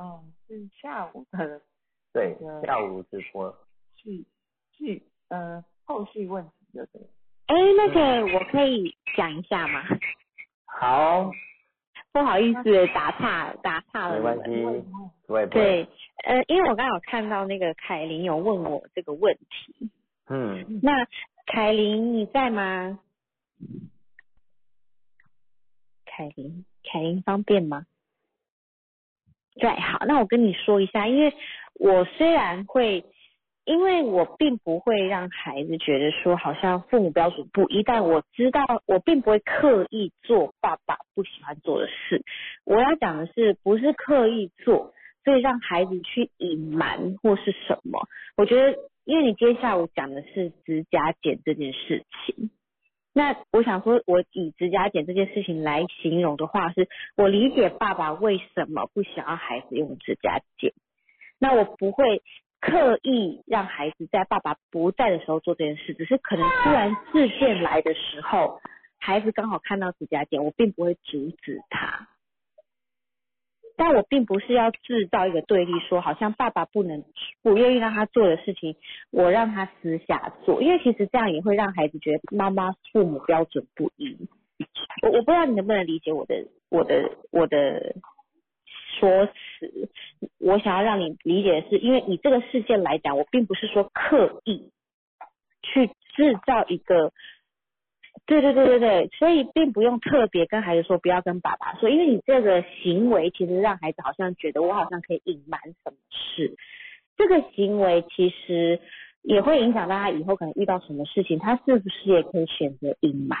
哦，是下午的 对那，个下午直播。续续呃后续问题就对了。哎，那个我可以讲一下吗？好，不好意思，打岔打岔了没关。系，不会不会。对，呃，因为我刚好看到那个凯琳有问我这个问题，嗯，那凯琳你在吗？凯琳，凯琳方便吗？对，好，那我跟你说一下，因为我虽然会，因为我并不会让孩子觉得说好像父母标准不一，但我知道我并不会刻意做爸爸不喜欢做的事。我要讲的是，不是刻意做，所以让孩子去隐瞒或是什么。我觉得，因为你今天下午讲的是指甲剪这件事情，那我想说，我以指甲剪这件事情来形容的话是，我理解爸爸为什么不想要孩子用指甲剪，那我不会刻意让孩子在爸爸不在的时候做这件事，只是可能突然事件来的时候，孩子刚好看到指甲剪，我并不会阻止他。但我并不是要制造一个对立，说好像爸爸不能不愿意让他做的事情，我让他私下做，因为其实这样也会让孩子觉得妈妈父母标准不一。我我不知道你能不能理解我的我的我的说辞，我想要让你理解的是，因为以这个事件来讲，我并不是说刻意去制造一个。对对对对对，所以并不用特别跟孩子说不要跟爸爸说，因为你这个行为其实让孩子好像觉得我好像可以隐瞒什么事，这个行为其实也会影响到他以后可能遇到什么事情，他是不是也可以选择隐瞒？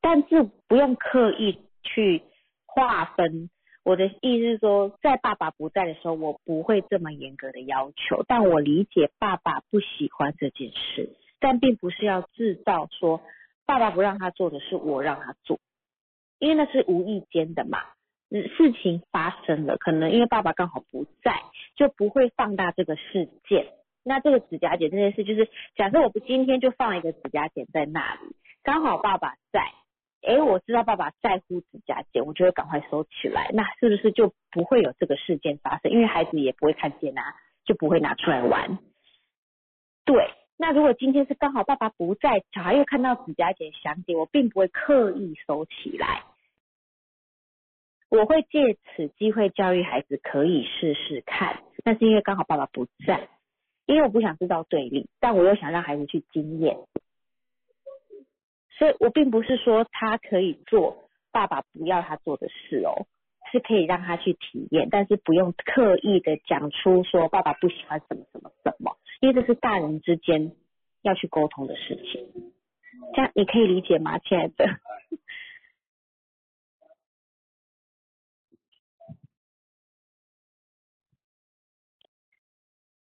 但是不用刻意去划分。我的意思是说，在爸爸不在的时候，我不会这么严格的要求，但我理解爸爸不喜欢这件事，但并不是要制造说爸爸不让他做的事，我让他做，因为那是无意间的嘛。事情发生了，可能因为爸爸刚好不在，就不会放大这个事件。那这个指甲剪这件事，就是假设我不今天就放一个指甲剪在那里，刚好爸爸在，诶，我知道爸爸在乎指甲剪，我就会赶快收起来，那是不是就不会有这个事件发生？因为孩子也不会看见啊，就不会拿出来玩。对，那如果今天是刚好爸爸不在，小孩又看到指甲剪想起，我并不会刻意收起来，我会借此机会教育孩子可以试试看，那是因为刚好爸爸不在，因为我不想制造对立，但我又想让孩子去经验。所以我并不是说他可以做爸爸不要他做的事哦，是可以让他去体验，但是不用刻意的讲出说爸爸不喜欢什么什么什么，因为这是大人之间要去沟通的事情。这样你可以理解吗，亲爱的？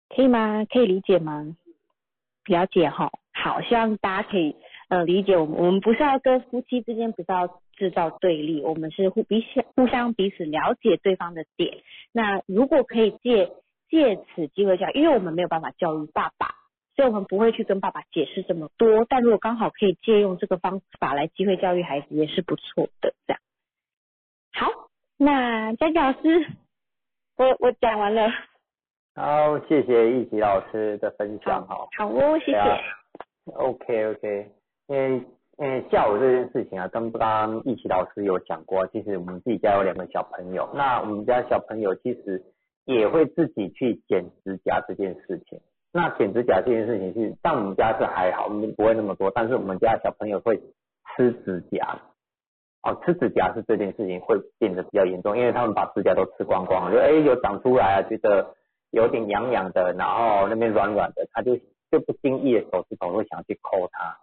可以吗？可以理解吗？了解哈，好，希望大家可以呃理解我们，我们不是要跟夫妻之间不是要制造对立，我们是互彼相互相彼此了解对方的点。那如果可以借借此机会教，因为我们没有办法教育爸爸，所以我们不会去跟爸爸解释这么多。但如果刚好可以借用这个方法来机会教育孩子，也是不错的。这样，好，那佳佳老师，我我讲完了，好，谢谢一吉老师的分享哈。好哦，谢谢。啊 OK OK，因为因为下午这件事情啊，跟刚刚一奇老师有讲过，其实我们自己家有两个小朋友，那我们家小朋友其实也会自己去剪指甲这件事情。那剪指甲这件事情是，但我们家是还好，我们不会那么多，但是我们家小朋友会吃指甲。哦，吃指甲是这件事情会变得比较严重，因为他们把指甲都吃光光了，就哎有长出来啊，觉得有点痒痒的，然后那边软软的，他就就不经意的手指头会想去抠它。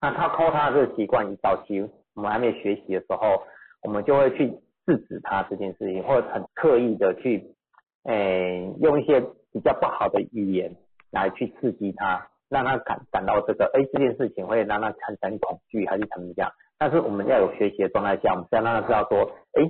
那他抠它的这个习惯，早期我们还没学习的时候，我们就会去制止他这件事情，或者很刻意的去，诶、用一些比较不好的语言来去刺激他，让他感感到这个，哎、这件事情会让他产生恐惧，还是怎么样？但是我们要有学习的状态下，我们是要让他知道说，哎、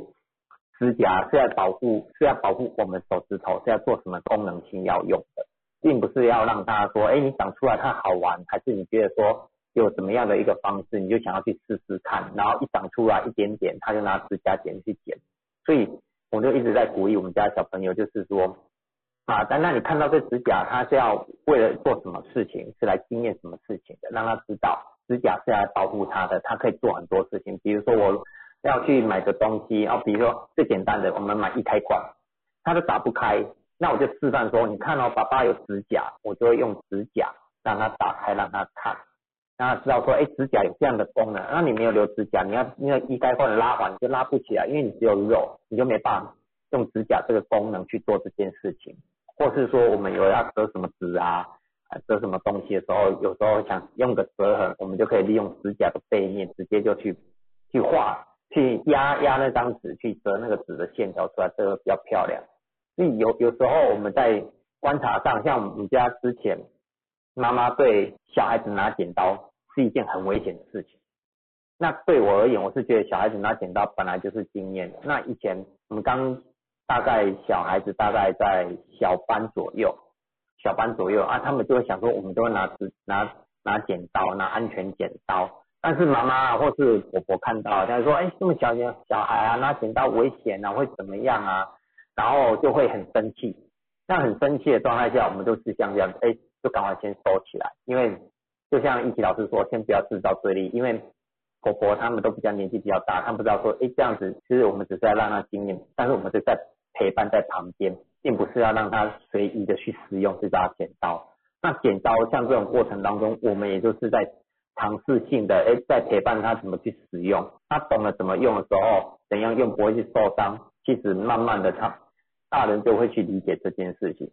指甲是要保护，是要保护我们手指头，是要做什么功能性要用的，并不是要让他说，哎、你长出来它好玩，还是你觉得说有什么样的一个方式，你就想要去试试看，然后一长出来一点点，他就拿指甲剪去剪，所以我就一直在鼓励我们家小朋友，就是说啊，但那你看到这指甲，它是要为了做什么事情，是来经验什么事情的，让他知道指甲是来保护他的，他可以做很多事情。比如说我要去买个东西，哦，比如说最简单的，我们买一开罐，它都打不开，那我就示范说，你看哦，爸爸有指甲，我就会用指甲让他打开，让他看。让他知道说，哎，指甲有这样的功能。那你没有留指甲，你要那个衣盖或者拉环就拉不起来，因为你只有肉，你就没办法用指甲这个功能去做这件事情。或是说我们有要折什么纸啊，折什么东西的时候，有时候想用个折痕，我们就可以利用指甲的背面，直接就去去画，去压压那张纸，去折那个纸的线条出来，这个比较漂亮。所以有有时候我们在观察上，像我们家之前妈妈对小孩子拿剪刀。是一件很危险的事情。那对我而言，我是觉得小孩子拿剪刀本来就是经验。那以前我们刚大概小孩子大概在小班左右，小班左右啊，他们就会想说，我们都会拿拿拿剪刀，拿安全剪刀。但是妈妈或是婆婆看到，他说，哎，这么小小小孩啊，拿剪刀危险啊，会怎么样啊？然后就会很生气。那很生气的状态下，我们就是像这样，哎，就赶快先收起来，因为。就像一奇老师说，先不要制造对立，因为婆婆他们都比较年纪比较大，他们不知道说，哎，这样子其实我们只是要让他经验，但是我们是在陪伴在旁边，并不是要让他随意的去使用这把剪刀。那剪刀像这种过程当中，我们也就是在尝试性的，哎，在陪伴他怎么去使用，他懂了怎么用的时候，怎样用不会去受伤。其实慢慢的，他大人就会去理解这件事情。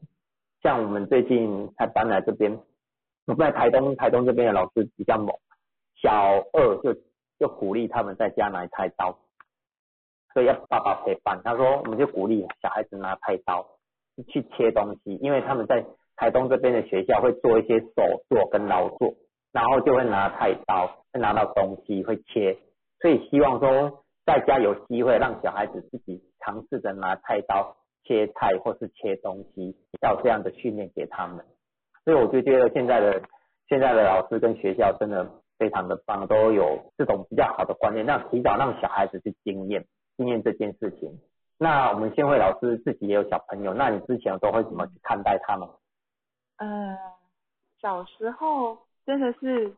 像我们最近才搬来这边。我在台东，台东这边的老师比较猛，小二就就鼓励他们在家拿菜刀，所以要爸爸陪伴。他说，我们就鼓励小孩子拿菜刀去切东西，因为他们在台东这边的学校会做一些手作跟劳作，然后就会拿菜刀，会拿到东西会切，所以希望说在家有机会让小孩子自己尝试着拿菜刀切菜或是切东西，要这样的训练给他们。所以我就觉得现在的现在的老师跟学校真的非常的棒，都有这种比较好的观念，让提早让小孩子去经验经验这件事情。那我们先会老师自己也有小朋友，那你之前都会怎么去看待他们？呃，小时候真的是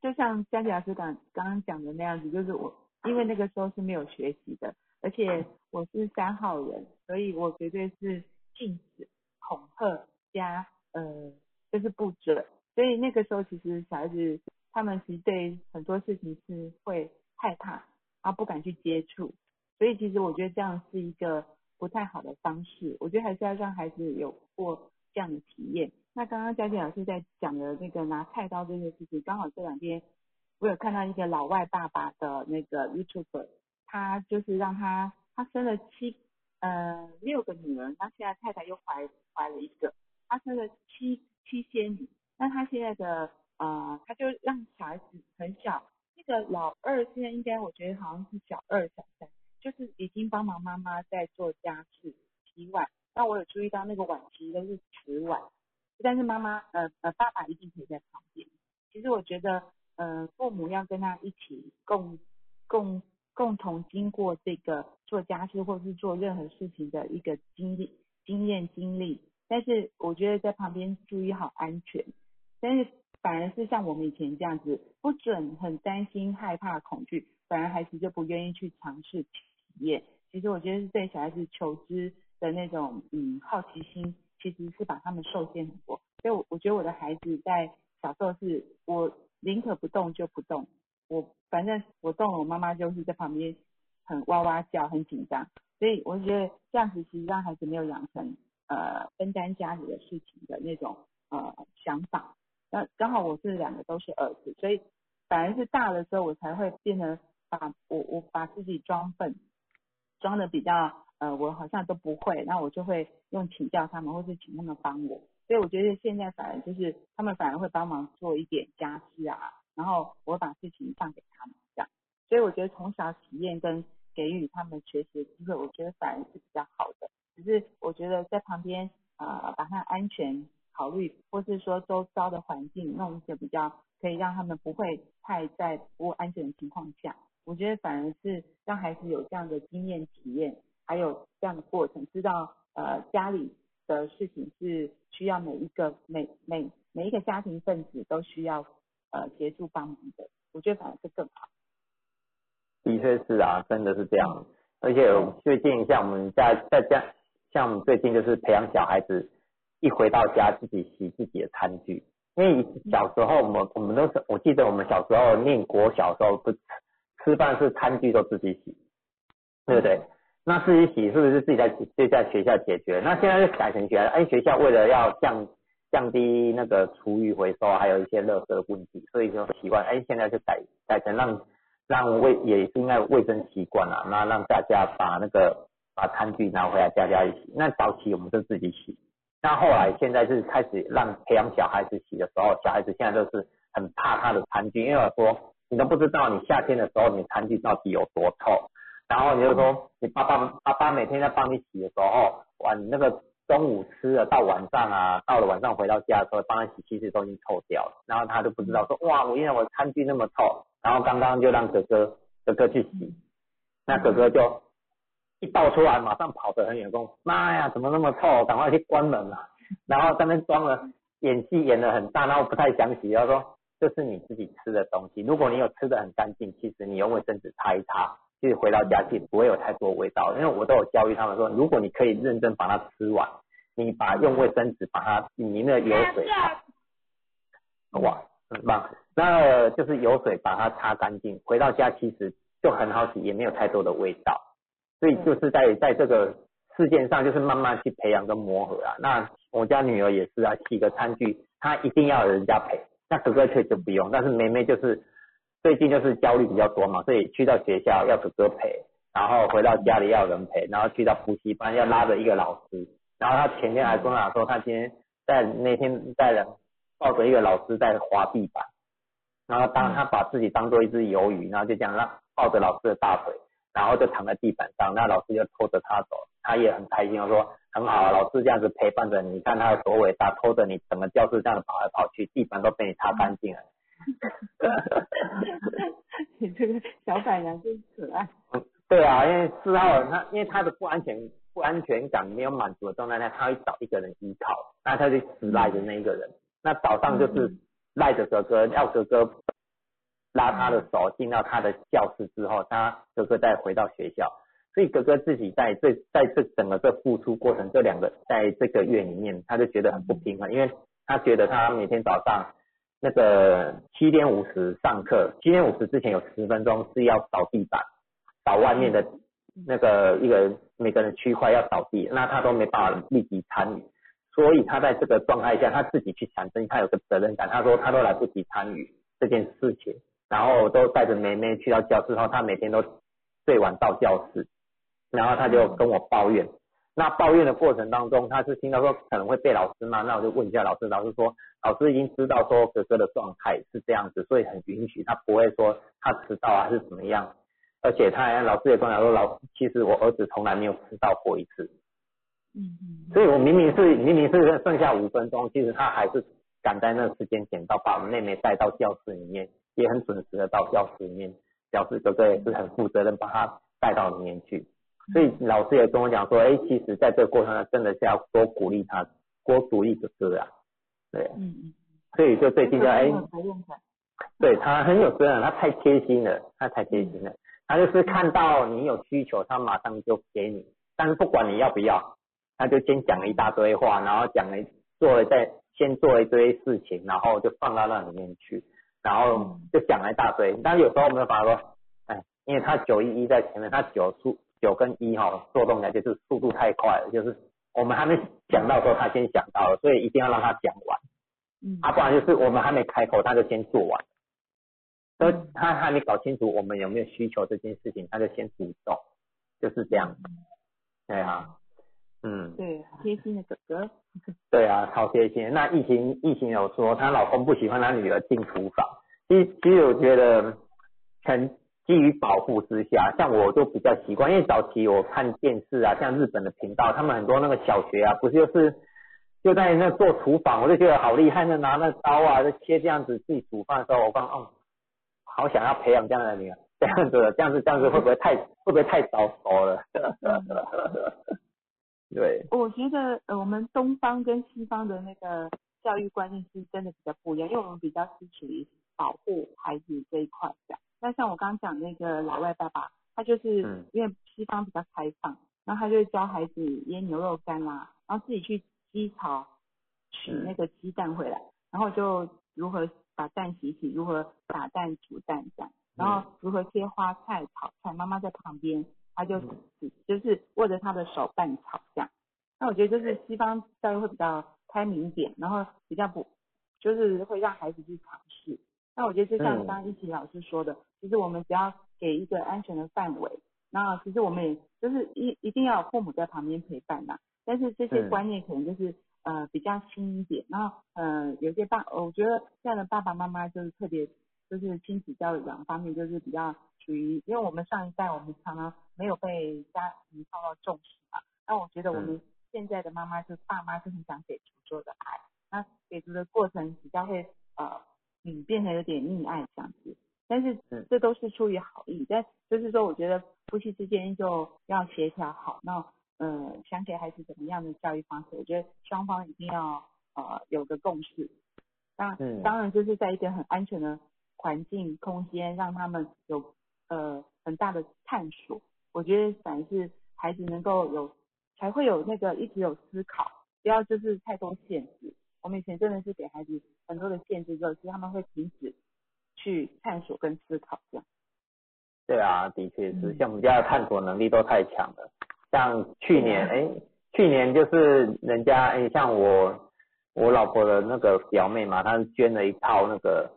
就像佳琪老师刚刚刚讲的那样子，就是我因为那个时候是没有学习的，而且我是三号人，所以我绝对是禁止恐吓加呃。就是不准，所以那个时候其实小孩子他们其实对很多事情是会害怕，啊不敢去接触，所以其实我觉得这样是一个不太好的方式。我觉得还是要让孩子有过这样的体验。那刚刚佳琪老师在讲的那个拿菜刀这件事情，刚好这两天我有看到一个老外爸爸的那个 YouTube，他就是让他他生了七呃六个女儿，那现在太太又怀怀了一个，他生了七。七仙女，那他现在的呃，他就让小孩子很小，那个老二现在应该我觉得好像是小二小三，就是已经帮忙妈妈在做家事洗碗。那我有注意到那个碗其实都是瓷碗，但是妈妈呃呃爸爸一定可以在旁边。其实我觉得呃父母要跟他一起共共共同经过这个做家事或者是做任何事情的一个经历经验经历。但是我觉得在旁边注意好安全，但是反而是像我们以前这样子不准，很担心、害怕、恐惧，反而孩子就不愿意去尝试体验。其实我觉得是对小孩子求知的那种嗯好奇心，其实是把他们受限很多。所以，我我觉得我的孩子在小时候是我宁可不动就不动，我反正我动了，我妈妈就是在旁边很哇哇叫，很紧张。所以我觉得这样子其实让孩子没有养成。呃，分担家里的事情的那种呃想法，那刚好我是两个都是儿子，所以反而是大的时候我才会变成把我我把自己装笨，装的比较呃我好像都不会，那我就会用请教他们或是请他们帮我，所以我觉得现在反而就是他们反而会帮忙做一点家事啊，然后我把事情放给他们这样，所以我觉得从小体验跟给予他们学习的机会，我觉得反而是比较好的。只是我觉得在旁边啊，把它安全考虑，或是说周遭的环境弄一些比较可以让他们不会太在不安全的情况下，我觉得反而是让孩子有这样的经验体验，还有这样的过程，知道呃家里的事情是需要每一个每每每一个家庭分子都需要呃协助帮忙的，我觉得反而是更好。的确是啊，真的是这样。而且最近像我们在在家，像我们最近就是培养小孩子一回到家自己洗自己的餐具，因为小时候我们我们都是，我记得我们小时候念国小时候不吃饭是餐具都自己洗，对不对？那自己洗是不是自己在自己在学校解决？那现在就改成学校，哎，学校为了要降降低那个厨余回收，还有一些垃圾的问题，所以就习惯，哎，现在就改改成让。让卫也是应该卫生习惯啦，那让大家把那个把餐具拿回来家家一起。那早期我们是自己洗，那后来现在是开始让培养小孩子洗的时候，小孩子现在都是很怕他的餐具，因为我说你都不知道你夏天的时候你餐具到底有多臭，然后你就说你爸爸爸爸每天在帮你洗的时候，哇你那个中午吃了到晚上啊，到了晚上回到家的时候帮他洗，其实都已经臭掉了，然后他就不知道说哇我因为我餐具那么臭。然后刚刚就让哥哥哥哥去洗，那哥哥就一倒出来，马上跑得很远，说妈呀，怎么那么臭？赶快去关门啊！然后在那装了演戏演的很大，然后不太想洗，他说这是你自己吃的东西，如果你有吃的很干净，其实你用卫生纸擦一擦，其实回到家其实不会有太多味道，因为我都有教育他们说，如果你可以认真把它吃完，你把用卫生纸把它你那个油水，哇，很棒。那就是油水把它擦干净，回到家其实就很好洗，也没有太多的味道。所以就是在在这个事件上，就是慢慢去培养跟磨合啊。那我家女儿也是啊，洗个餐具她一定要有人家陪，那哥哥却就不用。但是妹妹就是最近就是焦虑比较多嘛，所以去到学校要哥哥陪，然后回到家里要人陪，然后去到补习班要拉着一个老师。然后他前天还跟我说，他今天在那天在抱着一个老师在滑地板。然后当他把自己当做一只鱿鱼，然后就这样让抱着老师的大腿，然后就躺在地板上，那老师就拖着他走，他也很开心，说很好啊，老师这样子陪伴着你，你看他的多伟大，拖着你整个教室这样子跑来跑去，地板都被你擦干净了。你这个小板娘真可爱。嗯，对啊，因为四号他因为他的不安全不安全感没有满足的状态下，他会找一个人依靠，那他就死赖着那一个人，那早上就是。赖着哥哥，要哥哥拉他的手进到他的教室之后，他哥哥再回到学校，所以哥哥自己在这在这整个这付出过程，这两个在这个月里面，他就觉得很不平衡，因为他觉得他每天早上那个七点五十上课，七点五十之前有十分钟是要扫地板，扫外面的那个一个每个人区块要扫地，那他都没办法立即参与。所以他在这个状态下，他自己去产生，他有个责任感。他说他都来不及参与这件事情，然后都带着妹妹去到教室然后，她每天都最晚到教室，然后他就跟我抱怨。那抱怨的过程当中，他是听到说可能会被老师骂，那我就问一下老师，老师说老师已经知道说哥哥的状态是这样子，所以很允许，他不会说他迟到还是怎么样。而且他老师也跟我说，老其实我儿子从来没有迟到过一次。嗯嗯，所以我明明是明明是剩下五分钟，其实他还是赶在那个时间点到，把妹妹带到教室里面，也很准时的到教室里面，表示哥哥也是很负责任，把他带到里面去。所以老师也跟我讲说，哎，其实在这个过程中真的是要多鼓励他，多鼓励哥哥啊，对，嗯嗯，所以就最近就哎，对他很有责任，他太贴心了，他太贴心了，他就是看到你有需求，他马上就给你，但是不管你要不要。他就先讲了一大堆话，然后讲了做了再先做了一堆事情，然后就放到那里面去，然后就讲了一大堆。但有时候我们法说，哎，因为他九一一在前面，他九速九跟一哈做动起来就是速度太快了，就是我们还没讲到时候他先想到了，所以一定要让他讲完。嗯，啊，不然就是我们还没开口他就先做完，所以他还没搞清楚我们有没有需求这件事情，他就先主动，就是这样。对啊。嗯，对，贴心的哥哥。对啊，超贴心。那疫情疫情有说，她老公不喜欢她女儿进厨房。其实其实我觉得，很基于保护之下，像我就比较习惯，因为早期我看电视啊，像日本的频道，他们很多那个小学啊，不是就是就在那做厨房，我就觉得好厉害，那拿那刀啊，就切这样子自己煮饭的时候，我刚哦，好想要培养这样的女儿。这样子这样子这样子会不会太会不会太早熟了？对，我觉得呃，我们东方跟西方的那个教育观念是真的比较不一样，因为我们比较是属于保护孩子这一块的。那像我刚刚讲那个老外爸爸，他就是因为西方比较开放，然后他就教孩子腌牛肉干啦，然后自己去鸡巢取那个鸡蛋回来，然后就如何把蛋洗洗，如何打蛋煮蛋这样，然后如何切花菜炒菜，妈妈在旁边。他就只就是握着他的手拌炒这样，那我觉得就是西方教育会比较开明一点，然后比较不就是会让孩子去尝试。那我觉得就像刚刚一奇老师说的，其实我们只要给一个安全的范围，那其实我们也就是一一定要有父母在旁边陪伴嘛。但是这些观念可能就是呃比较新一点，然后呃有些爸，我觉得这样的爸爸妈妈就是特别就是亲子教育两方面就是比较。属于，因为我们上一代我们常常没有被家庭受到重视嘛，那我觉得我们现在的妈妈就爸妈就很想给足够的爱，那给足的过程比较会呃嗯变得有点溺爱这样子，但是这都是出于好意，但就是说我觉得夫妻之间就要协调好，那呃想给孩子怎么样的教育方式，我觉得双方一定要呃有个共识，当当然就是在一个很安全的环境空间让他们有。呃，很大的探索，我觉得反而是孩子能够有，才会有那个一直有思考，不要就是太多限制。我们以前真的是给孩子很多的限制之后，其实他们会停止去探索跟思考这样。对啊，的确是，像我们家的探索能力都太强了。像去年，哎，去年就是人家，哎，像我我老婆的那个表妹嘛，她捐了一套那个。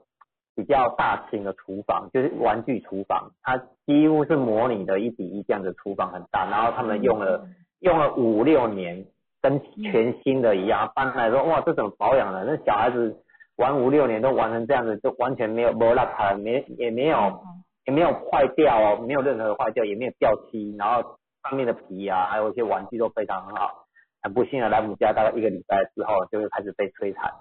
比较大型的厨房，就是玩具厨房，它几乎是模拟的一比一这样的厨房很大，然后他们用了用了五六年，跟全新的一样，搬来说哇这怎么保养的？那小孩子玩五六年都玩成这样子，就完全没有磨烂它，没也没有也没有坏掉哦，没有任何坏掉，也没有掉漆，然后上面的皮啊，还有一些玩具都非常很好。很不幸的来我们家大概一个礼拜之后，就会开始被摧残。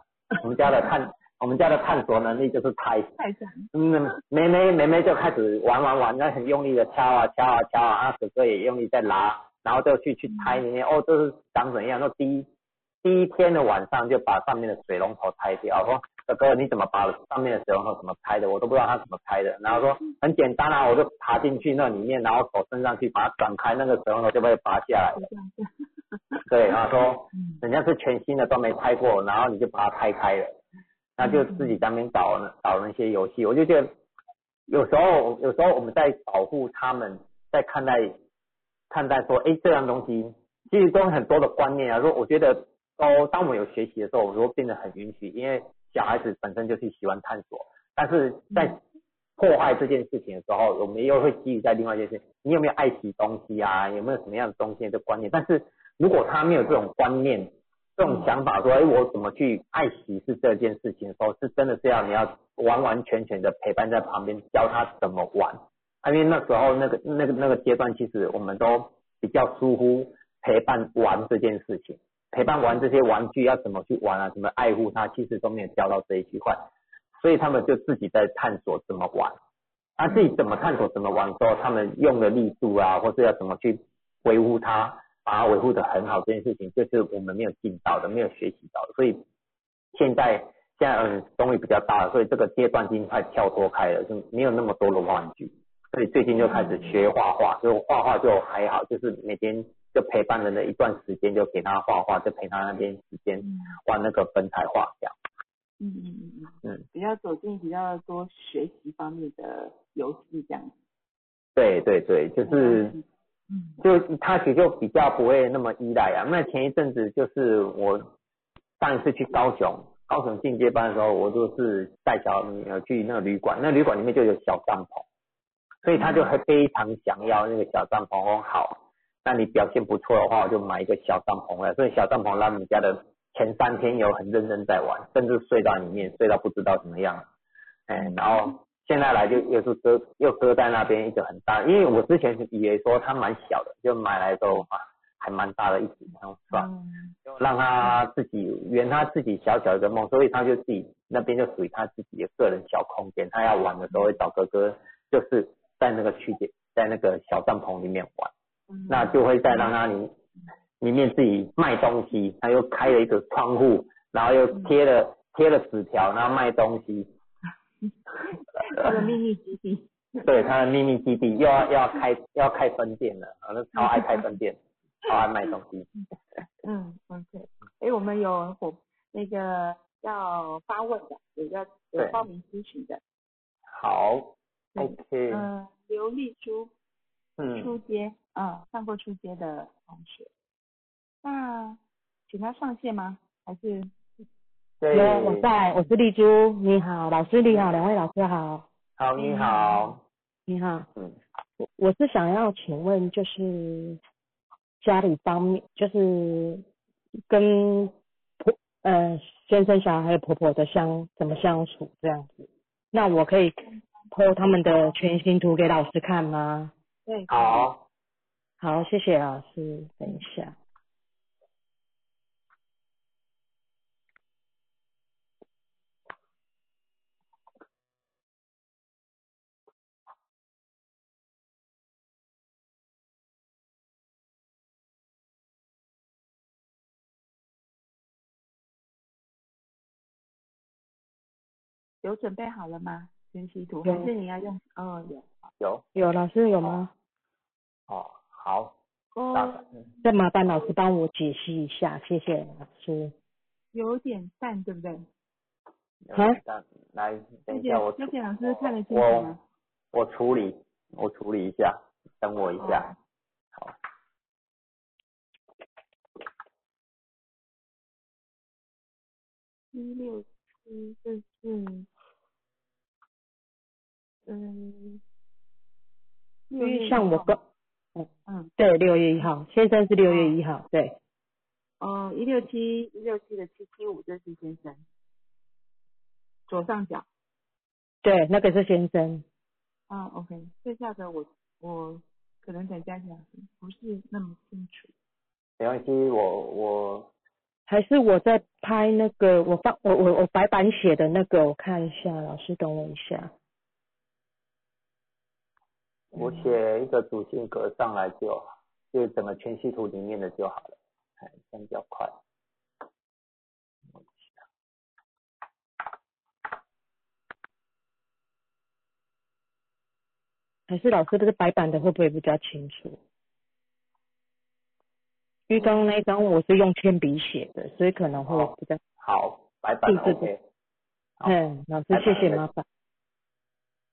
我们家的探我们家的探索能力就是太太强，嗯，妹妹妹妹就开始玩玩玩，那很用力的敲啊敲啊敲啊，啊哥哥也用力在拉，然后就去去拆里面，哦，这是长怎样？那第一第一天的晚上就把上面的水龙头拆掉，说哥哥你怎么把上面的水龙头怎么拆的？我都不知道他怎么拆的。然后说很简单啊，我就爬进去那里面，然后手伸上去把它转开，那个水龙头就被拔下来了。对，然后说人家是全新的都没拆过，然后你就把它拆开了。那就自己在那边搞搞那些游戏，我就觉得有时候有时候我们在保护他们，在看待看待说，哎，这样东西其实都很多的观念啊。说我觉得都当我们有学习的时候，我们会变得很允许，因为小孩子本身就是喜欢探索，但是在破坏这件事情的时候，我们又会基于在另外一件事，你有没有爱惜东西啊？有没有什么样的东西的观念？但是如果他没有这种观念，这种想法说，哎，我怎么去爱惜是这件事情的时候，是真的是要你要完完全全的陪伴在旁边，教他怎么玩。因为那时候那个那个那个阶段，其实我们都比较疏忽陪伴玩这件事情，陪伴玩这些玩具要怎么去玩啊，怎么爱护它，其实都没有教到这一区块，所以他们就自己在探索怎么玩。啊，自己怎么探索怎么玩之后，他们用的力度啊，或是要怎么去维护它。把它维护的很好，这件事情就是我们没有尽到的，没有学习到的，所以现在现在嗯，终于比较大了，所以这个阶段已经快跳脱开了，就没有那么多的玩具，所以最近就开始学画画，就画画就还好，就是每天就陪伴了那一段时间，就给他画画，就陪他那边时间玩那个粉彩画这样。嗯嗯嗯嗯嗯，比较走进比较多学习方面的游戏这样。对对对，就是。就他学就比较不会那么依赖啊。那前一阵子就是我上一次去高雄，高雄进阶班的时候，我就是带小女儿去那个旅馆，那旅馆里面就有小帐篷，所以他就还非常想要那个小帐篷。哦，好，那你表现不错的话，我就买一个小帐篷来。所以小帐篷让你家的前三天有很认真在玩，甚至睡到里面，睡到不知道怎么样，哎，然后。现在来就又是搁又搁在那边一个很大，因为我之前是以为说它蛮小的，就买来之后啊还蛮大的一只，然后算就让他自己圆他自己小小的梦，所以他就自己那边就属于他自己的个人小空间，他要玩的时候会找哥哥，就是。在那个区间，在那个小帐篷里面玩，嗯。那就会在让他里里面自己卖东西，他又开了一个窗户，然后又贴了贴了纸条，然后卖东西，这个秘密基地，对他的秘密基地又要要开要开分店了，反正超爱 开分店，超爱卖东西。嗯，OK，哎，我们有伙那个要发问的，有要有报名咨询的，好，OK，嗯，刘丽珠嗯，初阶，啊，上过出街的同学，那请他上线吗？还是对，有我在，我是丽珠，你好，老师你好，两位老师好，好，你好，你好，嗯，我我是想要请问，就是家里方面，就是跟婆呃先生、小孩还有婆婆的相怎么相处这样子，那我可以 po 他们的全新图给老师看吗？对，好，好，谢谢老师，等一下。有准备好了吗？全息图有还是你要用？哦，有，有，有老师有吗？哦，好，哦，再麻烦老师帮我解析一下，谢谢老师。有点淡，对不对？好但来，等谢谢一下我，谢谢老师看得清楚我吗？我处理，我处理一下，等我一哦下。好，一六七这是，嗯，因六月为像我一号跟嗯，对六月一号，先生是六月一号，对哦，一六七一六七的七七五，这是先生，左上角。对，那个是先生。啊，OK，剩下的我我可能等加起来不是那么清楚。没关系，我我还是我在拍那个，我放我我我白板写的那个，我看一下，老师等我一下。我写一个主性格上来就好，就是整个全息图里面的就好了，哎，这样比较快。还是老师这个白板的会不会比较清楚？因为刚刚那一张我是用铅笔写的，所以可能会比较。好，白板 OK，嗯，老师谢谢麻烦。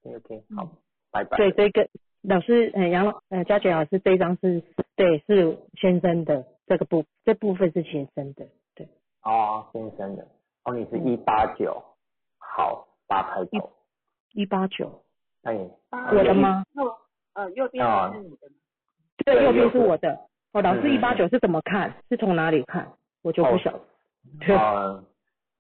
OK，嗯好，白板。对，这个老师，呃，杨老，呃，佳姐老师这一张是，对，是先生的这个部，这部分是先生的，对，哦，先生的，哦，你是嗯一八九，好，八开头，一八九，哎，啊我的吗？右呃右边啊是你的吗？对，右边是我的。哦，老师一八九是怎么看？是从哪里看？我就不晓得。对，呃，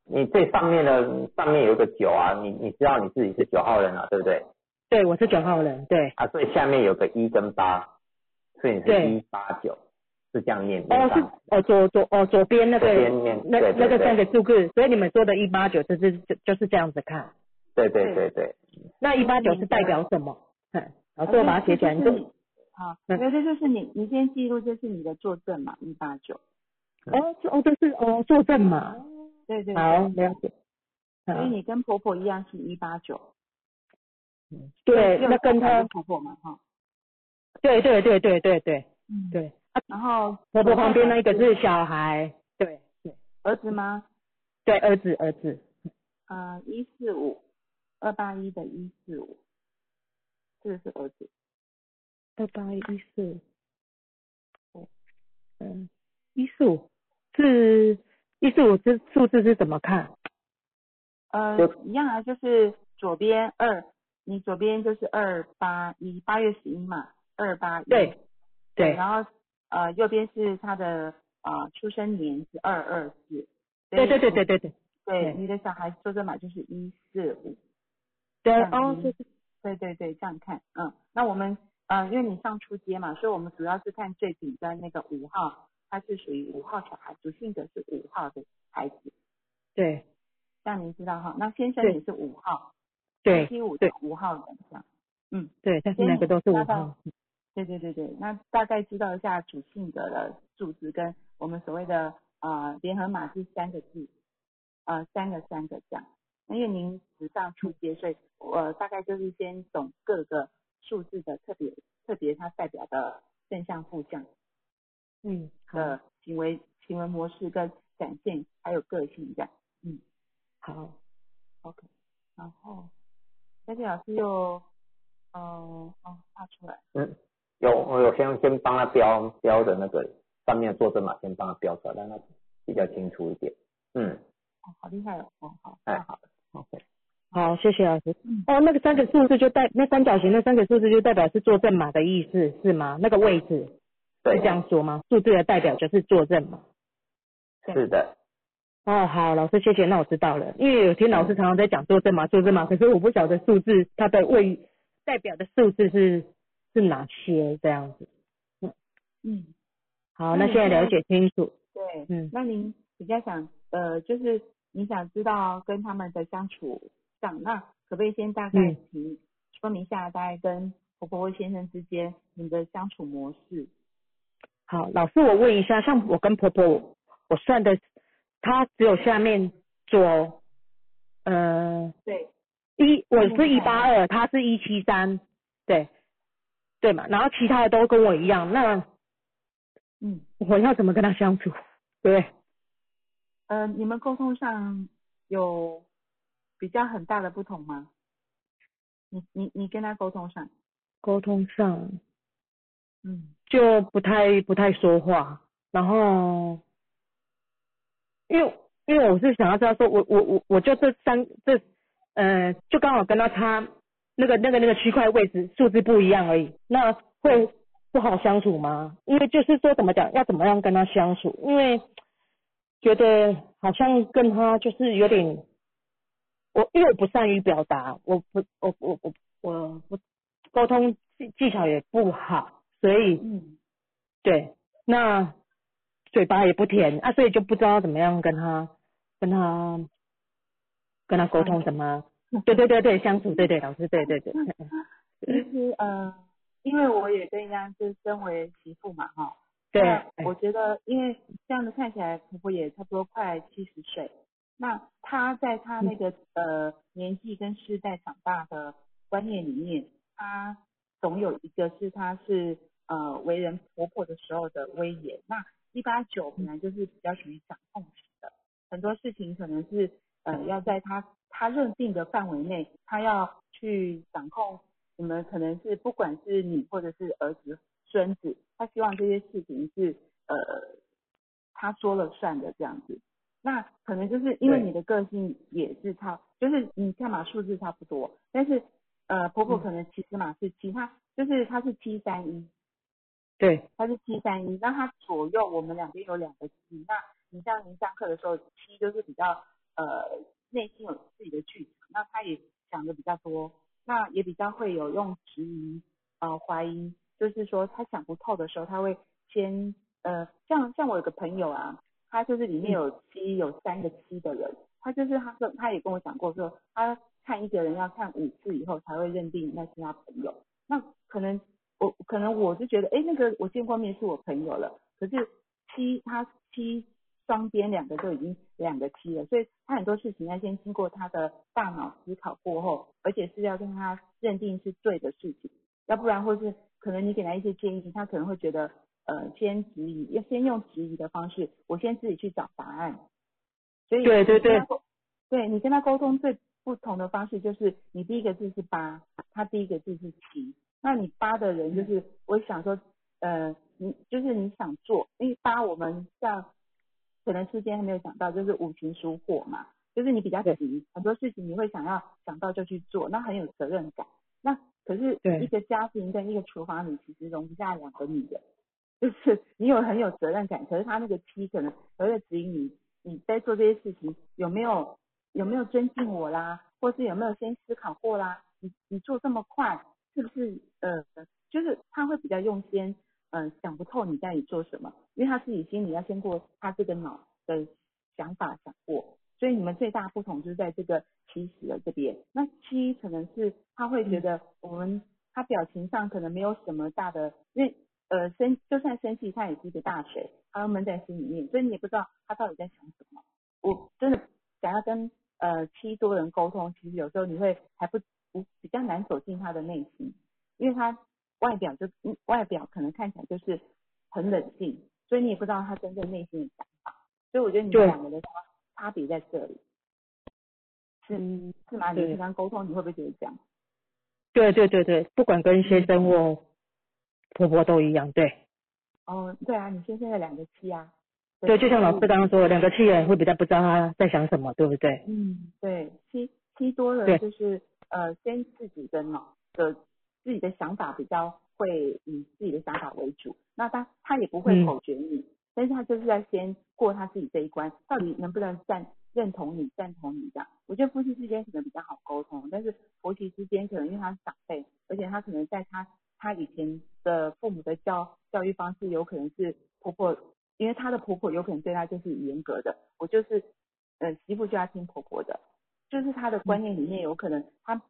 你最上面的上面有一个九啊，你你知道你自己是九号人啊，对不对？对，我是九号人，对。啊，所以下面有个一跟八，所以你是对一八九，是这样念哦，是。哦，左左哦，左边那个左边念那对对对那个三个数字，所以你们说的一八九就是就就是这样子看。对对对对，那一八九是代表什么？嗯，老师我把它写起来，你就是你好，嗯因为这就是你你先记录，这是你的作证嘛，一八九。哦这哦这是哦作证嘛。对对好，对，了解。所以你跟婆婆一样是一八九。对，右那跟他婆婆嘛哈。对对对对对对嗯。对，然后婆婆旁边那一个是小孩，对对儿子吗？对，儿子儿子，呃，一四五二八一的一四五，这个是儿子。二八一四五，嗯，一四五是一四五这数字是怎么看？呃，一样啊，就是左边二，你左边就是二八一，八月十一嘛，二八一，对对，然后呃右边是他的啊出生年是二二四，对对对对对对，对，你的小孩出生码就是一四五，对哦，就是对。对对这样看，嗯，那我们嗯因为你上初阶嘛，所以我们主要是看最顶端那个五号，他是属于五号小孩，属性的是五号的孩子，对，让您知道哈，那先生你是五号。对七五的对五号人这样。嗯，对，但是每个都是五号。对对对对，那大概知道一下主性格的数字跟我们所谓的呃联合码是三个字，呃三个三个这样。因为您时尚出街，所以我大概就是先懂各个数字的特别特别它代表的正向负向，嗯的行为行为模式跟展现还有个性这样，嗯好，OK，然后佳琪老师又嗯哦画出来，嗯，有我有先先帮他标标的那个上面坐证码，先帮他标出来，让他比较清楚一点，嗯，哦好厉害哦，哦好，哎太好了。OK，好，谢谢老师嗯。哦，那个三个数字就代那三角形那三个数字就代表是坐正码的意思是吗？那个位置是这，样说吗？数字的代表就是坐正码。是的，哦，好，老师谢谢，那我知道了。因为有听老师常常在讲坐正嘛，坐正嘛，可是我不晓得数字它的位代表的数字是是哪些这样子。嗯，好，那现在了解清楚。对，嗯那您比较想呃，就是你想知道跟他们的相处上，那可不可以先大概嗯请说明一下，大概跟婆婆或先生之间你的相处模式？好，老师我问一下，像我跟婆婆，我算的，她只有下面左，呃，对，一我是一八二，他是一七三，对，对嘛，然后其他的都跟我一样，那嗯，我要怎么跟他相处？对，呃，你们沟通上有比较很大的不同吗？你你你跟他沟通上，沟通上嗯。就不太不太说话，然后，因为因为我是想要知道说，我我我我就这三这呃，就刚好跟他差那个那个那个区块位置数字不一样而已，那会不好相处吗？因为就是说怎么讲，要怎么样跟他相处？因为觉得好像跟他就是有点，我因为我不善于表达，我不我我我我我沟通技技巧也不好，所以嗯对，那嘴巴也不甜啊，所以就不知道怎么样跟他跟他跟他沟通什么，对对对对，相处，对对，老师，对对对，其实呃，因为我也跟一样，就是身为媳妇嘛哈，对我觉得，因为这样子看起来，婆婆也差不多快七十岁。那她在她那个呃年纪跟世代长大的观念里面，她总有一个是她是呃为人婆婆的时候的威严。那一八九本来就是比较属于掌控型的，很多事情可能是呃要在他他认定的范围内，他要去掌控。我们可能是不管是你或者是儿子、孙子，他希望这些事情是呃他说了算的这样子。那可能就是因为你的个性也是差，就是你看嘛数字差不多，但是呃婆婆嗯可能其实嘛是七，她就是她是七三一，对。它是七三一，那它左右我们两边有两个七，那你像您上课的时候，七就是比较呃内心有自己的剧场，那他也想的比较多，那也比较会有用质疑呃怀疑，就是说他想不透的时候，他会先呃像像我有个朋友啊，他就是里面有七有三个七的人，他就是他说他也跟我讲过说，他看一个人要看五次以后才会认定那是他朋友，那可能我可能我就觉得，哎，那个我见过面是我朋友了，可是七他七双边两个就已经两个七了，所以他很多事情要先经过他的大脑思考过后，而且是要跟他认定是对的事情，要不然或是可能你给他一些建议，他可能会觉得呃先质疑，要先用质疑的方式，我先自己去找答案，所以对对对对你跟他沟通最不同的方式就是你第一个字是八，他第一个字是七。那你八的人就是，我想说，呃，你就是你想做，因为八我们像可能之间还没有想到，就是五行属火嘛，就是你比较急，很多事情你会想要想到就去做，那很有责任感。那可是一个家庭跟一个厨房里其实容不下两个女人，就是你有很有责任感，可是他那个七可能还会指引你，你在做这些事情有没有有没有尊敬我啦，或是有没有先思考过啦？你你做这么快，是不是呃，就是他会比较用心，呃，想不透你在做什么，因为他自己心里要先过他这个脑的想法想过，所以你们最大不同就是在这个起始的这边。那七可能是他会觉得我们他表情上可能没有什么大的，因为呃生就算生气，他也是一个大水，他闷在心里面，所以你也不知道他到底在想什么。我真的想要跟呃七多人沟通，其实有时候你会还不不比较难走进他的内心，因为他外表就嗯外表可能看起来就是很冷静，所以你也不知道他真正内心的想法。所以我觉得你们两个的差差别在这里，是嗯，是吗？你对平常沟通你会不会觉得这样？对对对对，不管跟先生或婆婆都一样，对哦，对啊，你先生有两个七啊。对，就像老师刚刚说的，两个气也会比较不知道他在想什么，对不对？嗯，对，七七多了就是呃，先自己的脑的自己的想法比较会以自己的想法为主，那他他也不会嗯。否决你，但是他就是在先过他自己这一关，到底能不能赞认同你、赞同你这样？我觉得夫妻之间可能比较好沟通，但是婆媳之间可能因为他是长辈，而且他可能在他他以前的父母的教教育方式有可能是婆婆，因为她的婆婆有可能对她就是严格的，我就是呃媳妇就要听婆婆的，就是她的观念里面有可能她，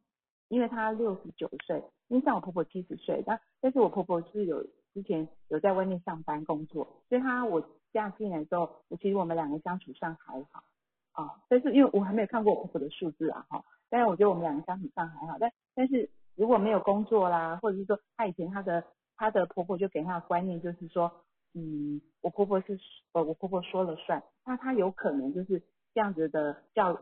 因为她六十九岁，因为像我婆婆七十岁，但但是我婆婆是有之前有在外面上班工作，所以她我嫁进来之后，我其实我们两个相处上还好啊，但是因为我还没有看过我婆婆的数字啊哈，但是我觉得我们两个相处上还好，但但是如果没有工作啦，或者是说她以前她的她的婆婆就给她的观念就是说。嗯，我婆婆是呃，我婆婆说了算，那她有可能就是这样子的教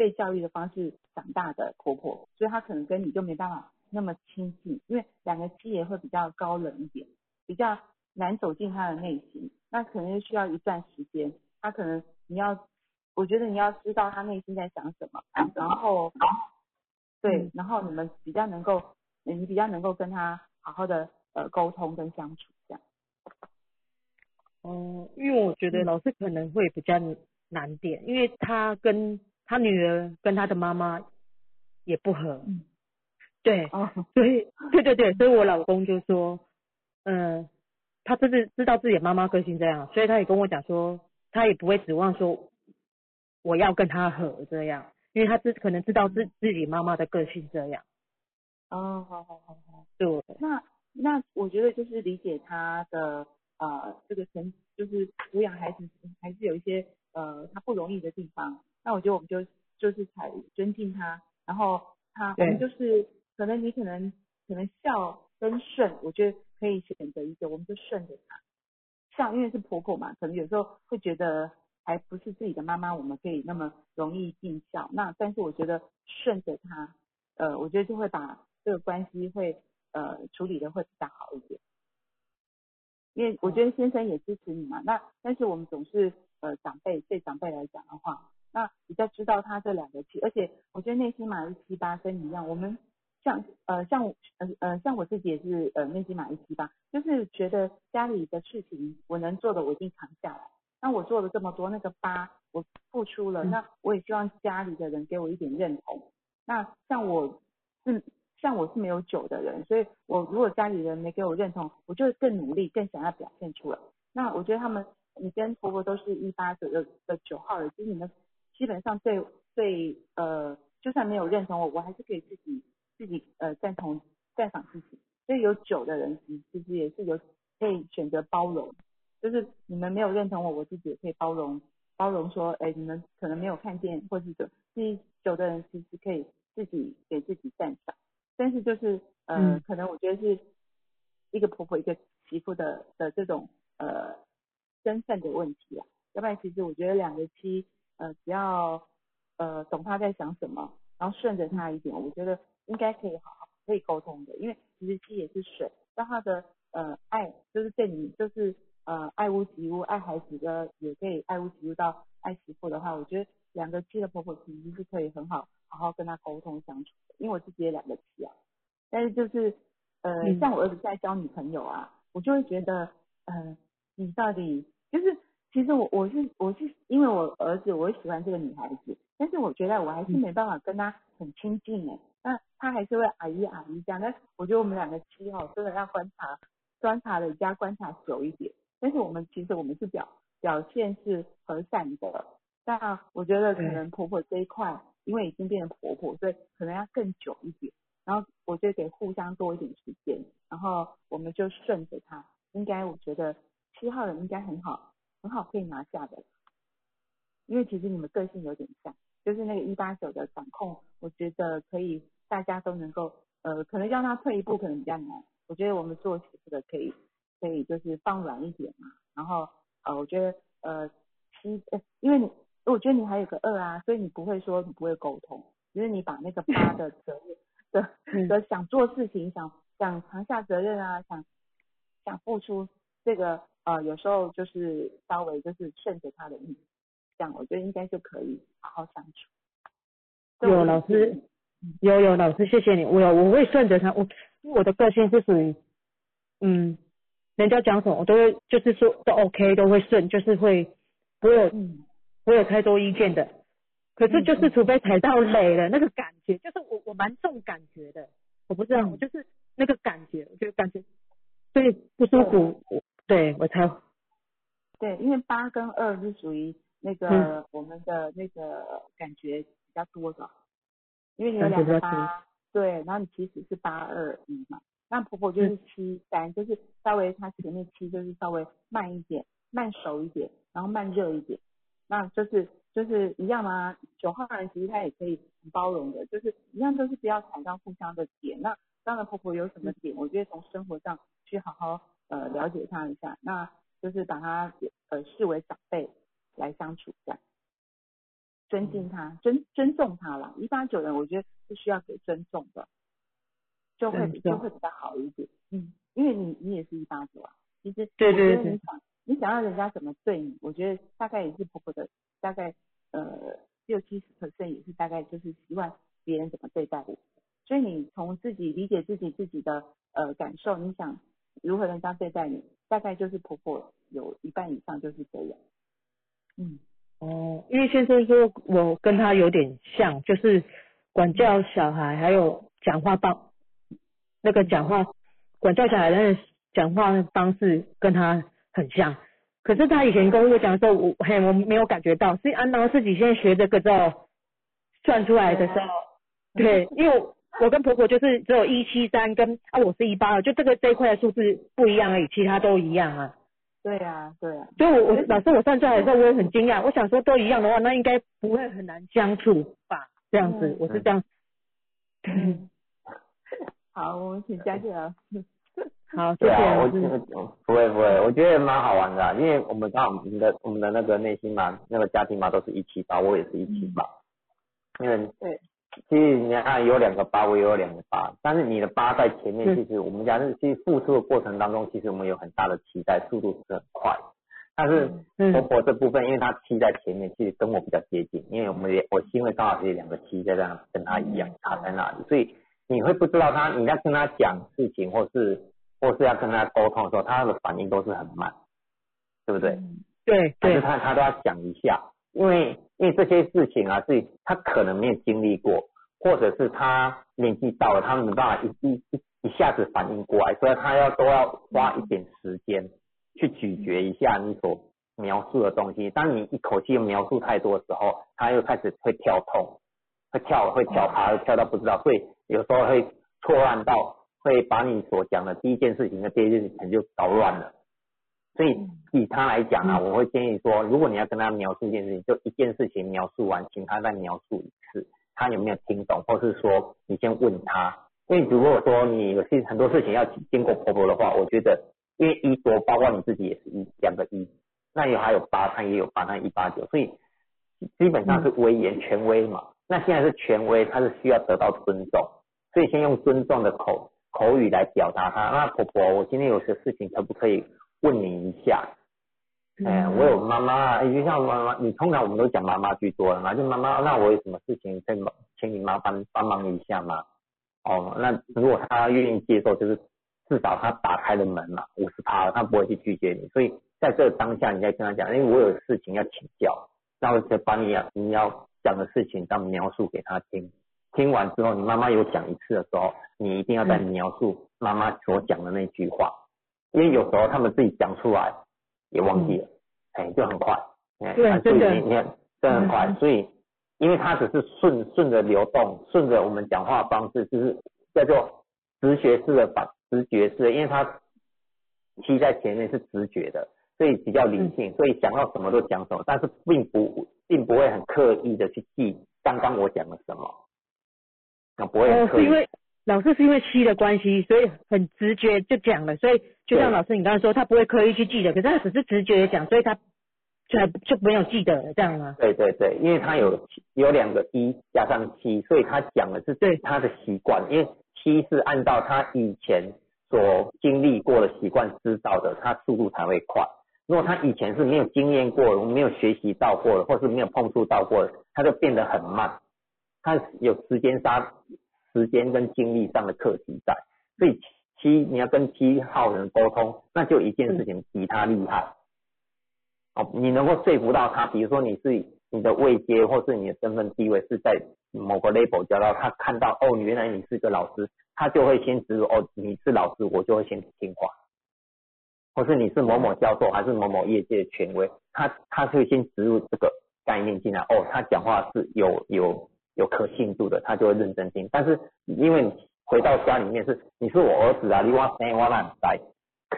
被教育的方式长大的婆婆，所以她可能跟你就没办法那么亲近，因为两个七也会比较高冷一点，比较难走进她的内心，那可能就需要一段时间，她可能你要，我觉得你要知道她内心在想什么，然后对，然后你们比较能够，你比较能够跟她好好的呃沟通跟相处这样。哦，因为我觉得嗯老师可能会比较难点，因为他跟他女儿跟他的妈妈也不和，嗯对，哦，所以对对对，所以我老公就说，嗯、他就是知道自己的妈妈个性这样，所以他也跟我讲说，他也不会指望说我要跟他和这样，因为他知可能知道自自己妈妈的个性这样，哦，好好好好。对，那那我觉得就是理解他的呃这个成就是抚养孩子还是有一些呃他不容易的地方。那我觉得我们就就是采尊敬他，然后他我们就是可能你可能可能孝跟顺，我觉得可以选择一个，我们就顺着他。像因为是婆婆嘛，可能有时候会觉得还不是自己的妈妈，我们可以那么容易尽孝。那但是我觉得顺着他，呃，我觉得就会把这个关系会呃处理的会比较好一点。因为我觉得先生也支持你嘛，那但是我们总是呃长辈对长辈来讲的话，那比较知道他这两个七，而且我觉得内心马是七八跟你一样，我们像呃像呃呃像我自己也是呃内心马是七八，就是觉得家里的事情我能做的我一定扛下来，那我做了这么多，那个八我付出了，嗯那我也希望家里的人给我一点认同。那像我是像我是没有酒的人，所以我如果家里人没给我认同，我就会更努力，更想要表现出来。那我觉得他们，你跟婆婆都是一八左右的九号人，就是你们基本上对对呃，就算没有认同我，我还是可以自己自己呃赞同赞赏自己。所以有酒的人其其实也是有可以选择包容，就是你们没有认同我，我自己也可以包容包容说，哎，你们可能没有看见或是怎，其实酒的人其实可以自己给自己赞赏。但是就是呃，嗯可能我觉得是一个婆婆一个媳妇的的这种呃身份的问题啊，要不然其实我觉得两个妻呃只要呃懂他在想什么，然后顺着他一点，我觉得应该可以好好可以沟通的，因为其实鸡也是水，让他的呃爱就是对你就是呃爱屋及乌，爱孩子的也可以爱屋及乌到爱媳妇的话，我觉得两个鸡的婆婆其实是可以很好好好跟他沟通相处的，因为我自己也两个鸡啊，但是就是呃嗯。像我儿子在交女朋友啊，我就会觉得呃你到底就是其实我我是我是因为我儿子我喜欢这个女孩子，但是我觉得我还是没办法跟她很亲近哎，那他还是会阿姨阿姨这样，但我觉得我们两个妻哦真的要观察观察人家观察久一点，但是我们其实我们是表表现是和善的，那我觉得可能婆婆这一块因为已经变成婆婆，所以可能要更久一点。然后我觉得得互相多一点时间，然后我们就顺着他，应该我觉得七号人应该很好，很好可以拿下的，因为其实你们个性有点像，就是那个一八九的掌控，我觉得可以大家都能够，呃，可能让他退一步可能比较难，我觉得我们做媳妇的可以可以就是放软一点嘛，然后呃，我觉得呃七，呃，因为你我觉得你还有个二啊，所以你不会说你不会沟通，就是你把那个八的责任的的想做事情，想想扛下责任啊，想想付出这个呃，有时候就是稍微就是顺着他的意，这样我觉得应该就可以好好相处。有老师，有有老师，谢谢你。我有我会顺着他，我因为我的个性是属于，嗯，人家讲什么我都会就是说都 OK 都会顺，就是会不会有嗯不会有太多意见的。可是就是除非踩到雷了，那个感觉就是我我蛮重感觉的，我不知道，嗯我就是那个感觉，我觉得感觉所以不舒服，我对我才对，因为八跟二是属于那个、嗯。我们的那个感觉比较多的，因为你有两个八，对，然后你其实是八二一嘛，那婆婆嗯就是七三，就是稍微她前面七就是稍微慢一点，慢熟一点，然后慢热一点，那就是就是一样嘛。九号人其实他也可以很包容的，就是一样都是不要踩到互相的点。那当然婆婆有什么点，我觉得从生活上去好好呃了解他一下，那就是把他呃视为长辈来相处这样。尊敬他，尊尊重他啦。一八九人，我觉得是需要给尊重的，就会比就会比较好一点。嗯，因为你你也是一八九啊，其实对对对你想你想要人家怎么对你，我觉得大概也是婆婆的大概呃六七十 percent 也是大概就是希望别人怎么对待我。所以你从自己理解自己自己的呃感受，你想如何人家对待你，大概就是婆婆有一半以上就是这样。嗯。哦，因为先生说我跟他有点像，就是管教小孩，还有讲话方那个讲话管教小孩那个讲话方式跟他很像。可是他以前跟我讲的时候，我嘿我没有感觉到，是按照自己现在学这个之后算出来的时候，对，因为我我跟婆婆就是只有一七三跟啊我是一八二，就这个这一块的数字不一样而已，其他都一样啊。对啊，对啊，所以我，我老师我算出来的时候，我也很惊讶。我想说，都一样的话，那应该不会很难相处吧？这样子，嗯我是这样。好，我们请佳姐老师。好，谢对啊，谢。我觉得不会不会，我觉得蛮好玩的啊、因为我们刚好我们的我们的那个内心嘛，那个家庭嘛都是一七八，我也是一七八，因为对，其实你看有两个八，我也有两个八，但是你的八在前面，嗯。其实我们家是其实付出的过程当中，其实我们有很大的期待，速度是很快。但是嗯。婆婆这部分，因为她七在前面，其实跟我比较接近，因为我们也我因为刚好是两个七在那跟她一样卡在那里，所以你会不知道她你在跟她讲事情，或是或是要跟她沟通的时候，她的反应都是很慢，对不对？对但是对，他他都要想一下，因为因为这些事情啊，是他可能没有经历过，或者是他年纪到了，他没办法一一一一下子反应过来，所以他要都要花一点时间去咀嚼一下你所描述的东西。当你一口气描述太多的时候，他又开始会跳痛，会跳会跳趴，会跳到不知道，所以有时候会错乱到会把你所讲的第一件事情跟第二件事情就搞乱了。所以以他来讲啊，我会建议说，如果你要跟他描述一件事情，就一件事情描述完，请他再描述一次，他有没有听懂，或是说你先问他，因为如果说你有些很多事情要经过婆婆的话，我觉得因为一多，包括你自己也是一两个一，那有还有八，他也有八，他一八九，所以基本上是威严权威嘛。那现在是权威，他是需要得到尊重，所以先用尊重的口口语来表达他。那婆婆，我今天有些事情可不可以问你一下？哎、我有妈妈，就像妈妈，你通常我们都讲妈妈居多了嘛，就妈妈，那我有什么事情可以请你麻烦帮忙一下吗？哦，那如果他愿意接受，就是至少他打开了门嘛，五十趴，他不会去拒绝你，所以在这个当下，你再跟他讲，因为我有事情要请教，然后就把你要你要讲的事情，当描述给他听，听完之后，你妈妈有讲一次的时候，你一定要再描述妈妈所讲的那句话，因为有时候他们自己讲出来也忘记了，哎、就很快，哎、对啊所以真的你你看，真的很快，所以因为它只是顺顺着流动，顺着我们讲话的方式，就是叫做直觉式的反直觉式的，因为它七在前面是直觉的，所以比较理性，所以想到什么都讲什么，但是并不并不会很刻意的去记刚刚我讲了什么，那不会很哦，刻意。是因为老师是因为七的关系，所以很直觉就讲了，所以就像老师你刚才说，他不会刻意去记得，可是他只是直觉地讲，所以他就就没有记得了，这样吗？对对对，因为他有有两个一加上七，所以他讲的是对他的习惯，因为七是按照他以前所经历过的习惯知道的，他速度才会快。如果他以前是没有经验过的，没有学习到过的，或是没有碰触到过的，他就变得很慢。他有时间差、时间跟精力上的课题在，所以七你要跟七号人沟通，那就一件事情比他厉害。哦，你能够说服到他，比如说你是你的位阶或是你的身份地位是在某个 label 交到，他看到哦，原来你是个老师，他就会先植入哦，你是老师，我就会先听话。或是你是某某教授还是某某业界的权威，他他会先植入这个概念进来，哦，他讲话是有有有可信度的，他就会认真听。但是因为你回到家里面是你是我儿子啊，你我生我哪在，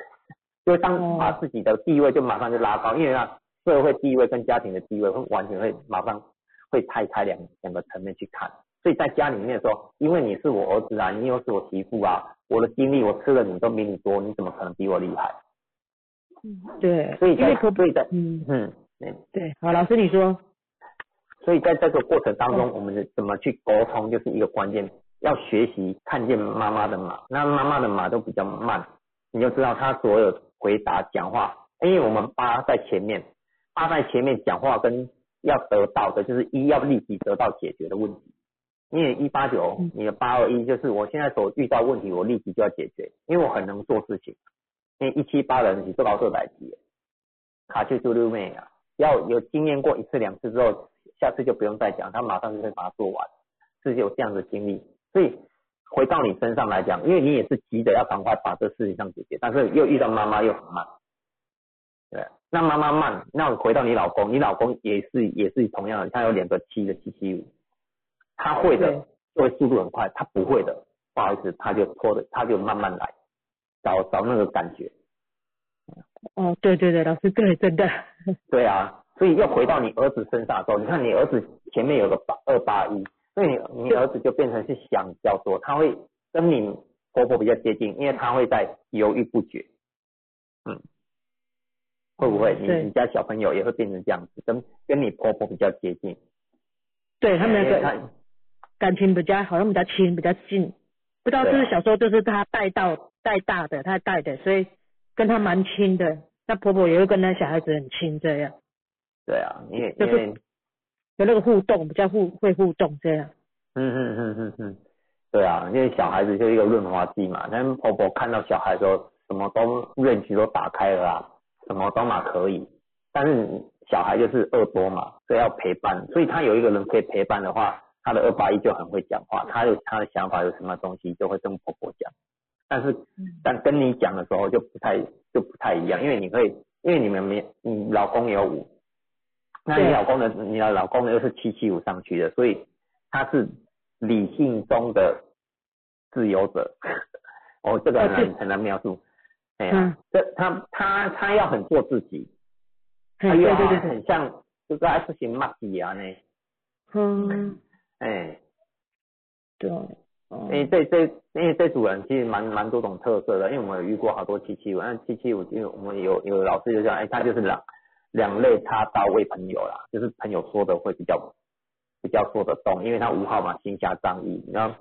就当哦把自己的地位就马上就拉高，因为啊社会地位跟家庭的地位会完全会马上会拆开两两个层面去看。所以在家里面的时候，因为你是我儿子啊，你又是我媳妇啊，我的经历我吃了你都比你多，你怎么可能比我厉害？对，所以在因为婆所以在嗯，嗯嗯，对，好，老师你说，所以在这个过程当中，我们怎么去沟通，就是一个关键。要学习看见妈妈的马，那妈妈的马都比较慢，你就知道她所有回答讲话，因为我们八在前面，八在前面讲话跟要得到的就是一要立即得到解决的问题。因为一八九嗯，你的八二一就是我现在所遇到问题，我立即就要解决，因为我很能做事情。因为一七八人你做到这百级，卡去嘟噜妹啊，要有经验过一次两次之后，下次就不用再讲，他马上就会把它做完，是有这样的经历。所以回到你身上来讲，因为你也是急着要赶快把这事情上解决，但是又遇到妈妈又很慢，对，那妈妈慢，那回到你老公，你老公也是也是同样的，他有两个七的七七五，他会的就会速度很快，他不会的，不好意思，他就拖的，他就慢慢来，找找那个感觉。哦，对对对，老师对，真的，对啊，所以又回到你儿子身上的时候，你看你儿子前面有个八二八一，所以你你儿子就变成是想比较多，他会跟你婆婆比较接近，因为他会在犹豫不决。嗯，会不会你你家小朋友也会变成这样子，跟跟你婆婆比较接近？对他们那因为他个感情比较好像比较亲，比较近，不知道是不是小时候就是他带到带大的，他带的，所以跟他蛮亲的。那婆婆也会跟那小孩子很亲，这样对啊，因为就是因为有那个互动，比较互会互动这样。嗯嗯嗯嗯嗯，对啊，因为小孩子就是一个润滑剂嘛，但婆婆看到小孩的时候，什么都 range 都打开了啊，什么都嘛可以，但是小孩就是二多嘛，所以要陪伴，所以他有一个人可以陪伴的话，他的二八一就很会讲话，他有他的想法有什么东西就会跟婆婆讲，但是但跟你讲的时候就不太就不太一样，因为你会因为你们没你老公有五，那你老公的你的老公呢又是七七五上去的，所以他是理性中的自由者。哦，这个很难很难描述。哎呀、嗯。这他他他要很做自己，嘿他又要对对对对，很像这个爱是型马吉啊呢。嗯，哎，对，哦。因为这这因为这组人其实蛮蛮多种特色的，因为我们有遇过好多七七五，那七七五因为我们有有老师就讲，哎，他就是两两肋插刀为朋友啦，就是朋友说的会比较比较说得动，因为他五号嘛行侠仗义，然后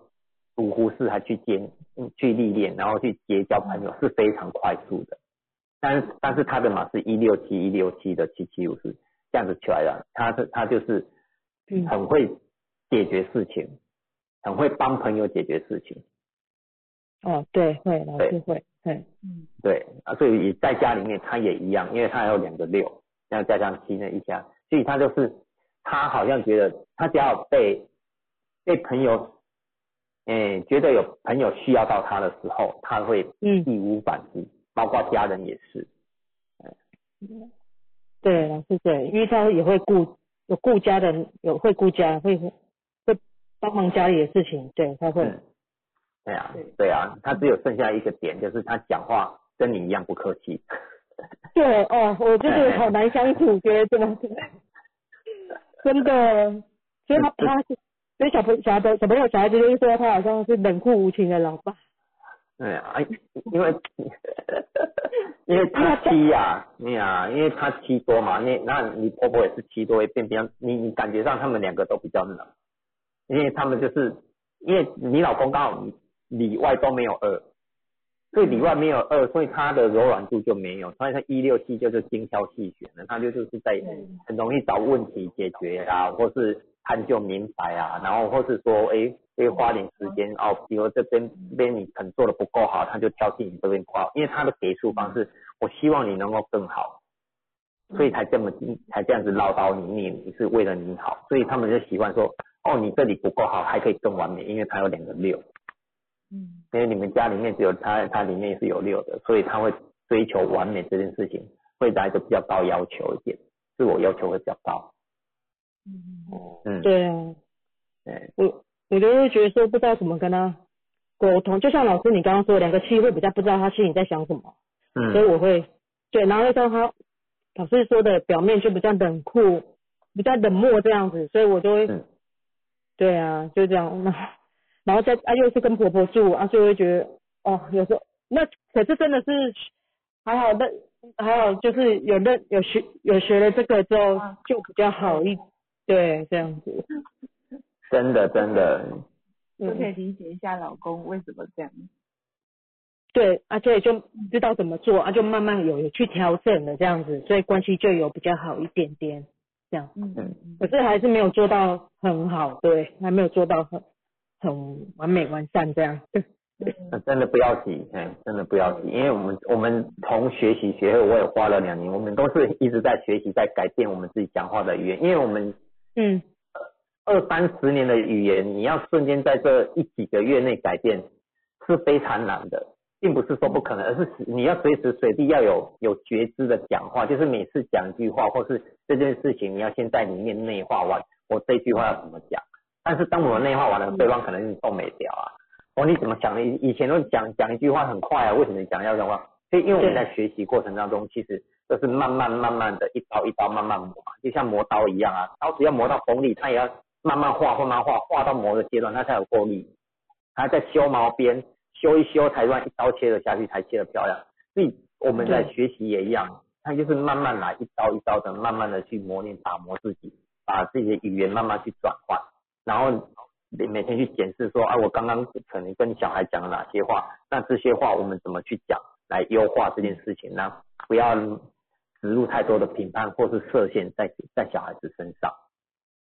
五湖四海去接嗯去历练，然后去结交朋友是非常快速的，但是但是他的码是一六七一六七的七七五是这样子出来的，他是他就是嗯。很会解决事情，很会帮朋友解决事情。哦，对，会老师会，对，对啊，所以也在家里面他也一样，因为他还有两个六，然后加上七那一下，所以他就是他好像觉得他只要被被朋友，诶、觉得有朋友需要到他的时候，他会嗯，义无反顾，包括家人也是。对，老师对，因为他也会顾有顾家的，有会顾家，会会帮忙家里的事情，对，他会，嗯，对啊，对啊，他只有剩下一个点，就是他讲话跟你一样不客气。对哦，我就是好难相处，觉得真的真的，所以他他所以小朋小的小朋友小孩子就是说他好像是冷酷无情的老爸。对啊，因为 因为他七呀、对啊，因为他七多嘛，那那你婆婆也是七多，会变比较你你感觉上他们两个都比较冷，因为他们就是因为你老公刚好里外都没有二，所以里外没有二，所以它的柔软度就没有，所以它一六七就是精挑细选的，它就就是在很容易找问题解决啊，或是探究明白啊，然后或是说诶会花点时间哦，比如这边这边你可能做的不够好，他就挑剔你这边不好，因为他的给出方式，我希望你能够更好，所以才这么才这样子唠叨你，你你是为了你好，所以他们就习惯说哦你这里不够好，还可以更完美，因为他有两个六。嗯。因为你们家里面只有他，他里面是有六的，所以他会追求完美这件事情，会来的比较高要求一点，自我要求会比较高。嗯嗯，对啊，对，我我就会觉得说不知道怎么跟他沟通，就像老师你刚刚说，两个七会比较不知道他心里在想什么，嗯。所以嗯，我会对，然后又像他老师说的，表面就比较冷酷，比较冷漠这样子，所以我就会，嗯。对啊，就这样，那然后再啊又是跟婆婆住啊，所以我会觉得哦，有时候那可是真的是还好，那还好就是有认有学有学了这个之后啊就比较好一，对，这样子，真的真的，就可以嗯，理解一下老公为什么这样。对，而且就知道怎么做啊，就慢慢有有去调整了这样子，所以关系就有比较好一点点，这样。嗯嗯可是还是没有做到很好，对，还没有做到很很完美完善这样。对，那真的不要急，哎，真的不要急，因为我们我们从学习学会，我也花了两年，我们都是一直在学习，在改变我们自己讲话的语言，因为我们嗯，二三十年的语言，你要瞬间在这一几个月内改变是非常难的，并不是说不可能，而是你要随时随地要有有觉知的讲话，就是每次讲一句话或是这件事情，你要先在里面内化完，我这句话要怎么讲。但是当我们内化完了，对方可能是动没掉啊。哦，你怎么想的？以前都讲讲一句话很快啊，为什么你讲要讲话？所以因为我们在学习过程当中，其实都是慢慢慢慢的一刀一刀慢慢磨，就像磨刀一样啊，刀子要磨到锋利，它也要慢慢画，慢慢画，画到磨的阶段它才有够力。它在修毛边，修一修才让一刀切了下去，才切得漂亮。所以我们在学习也一样，它就是慢慢来，一刀一刀的，慢慢的去磨练、打磨自己，把自己的语言慢慢去转换，然后每每天去检视说，啊，我刚刚可能跟小孩讲了哪些话，那这些话我们怎么去讲来优化这件事情呢？不要植入太多的评判或是设限在在小孩子身上。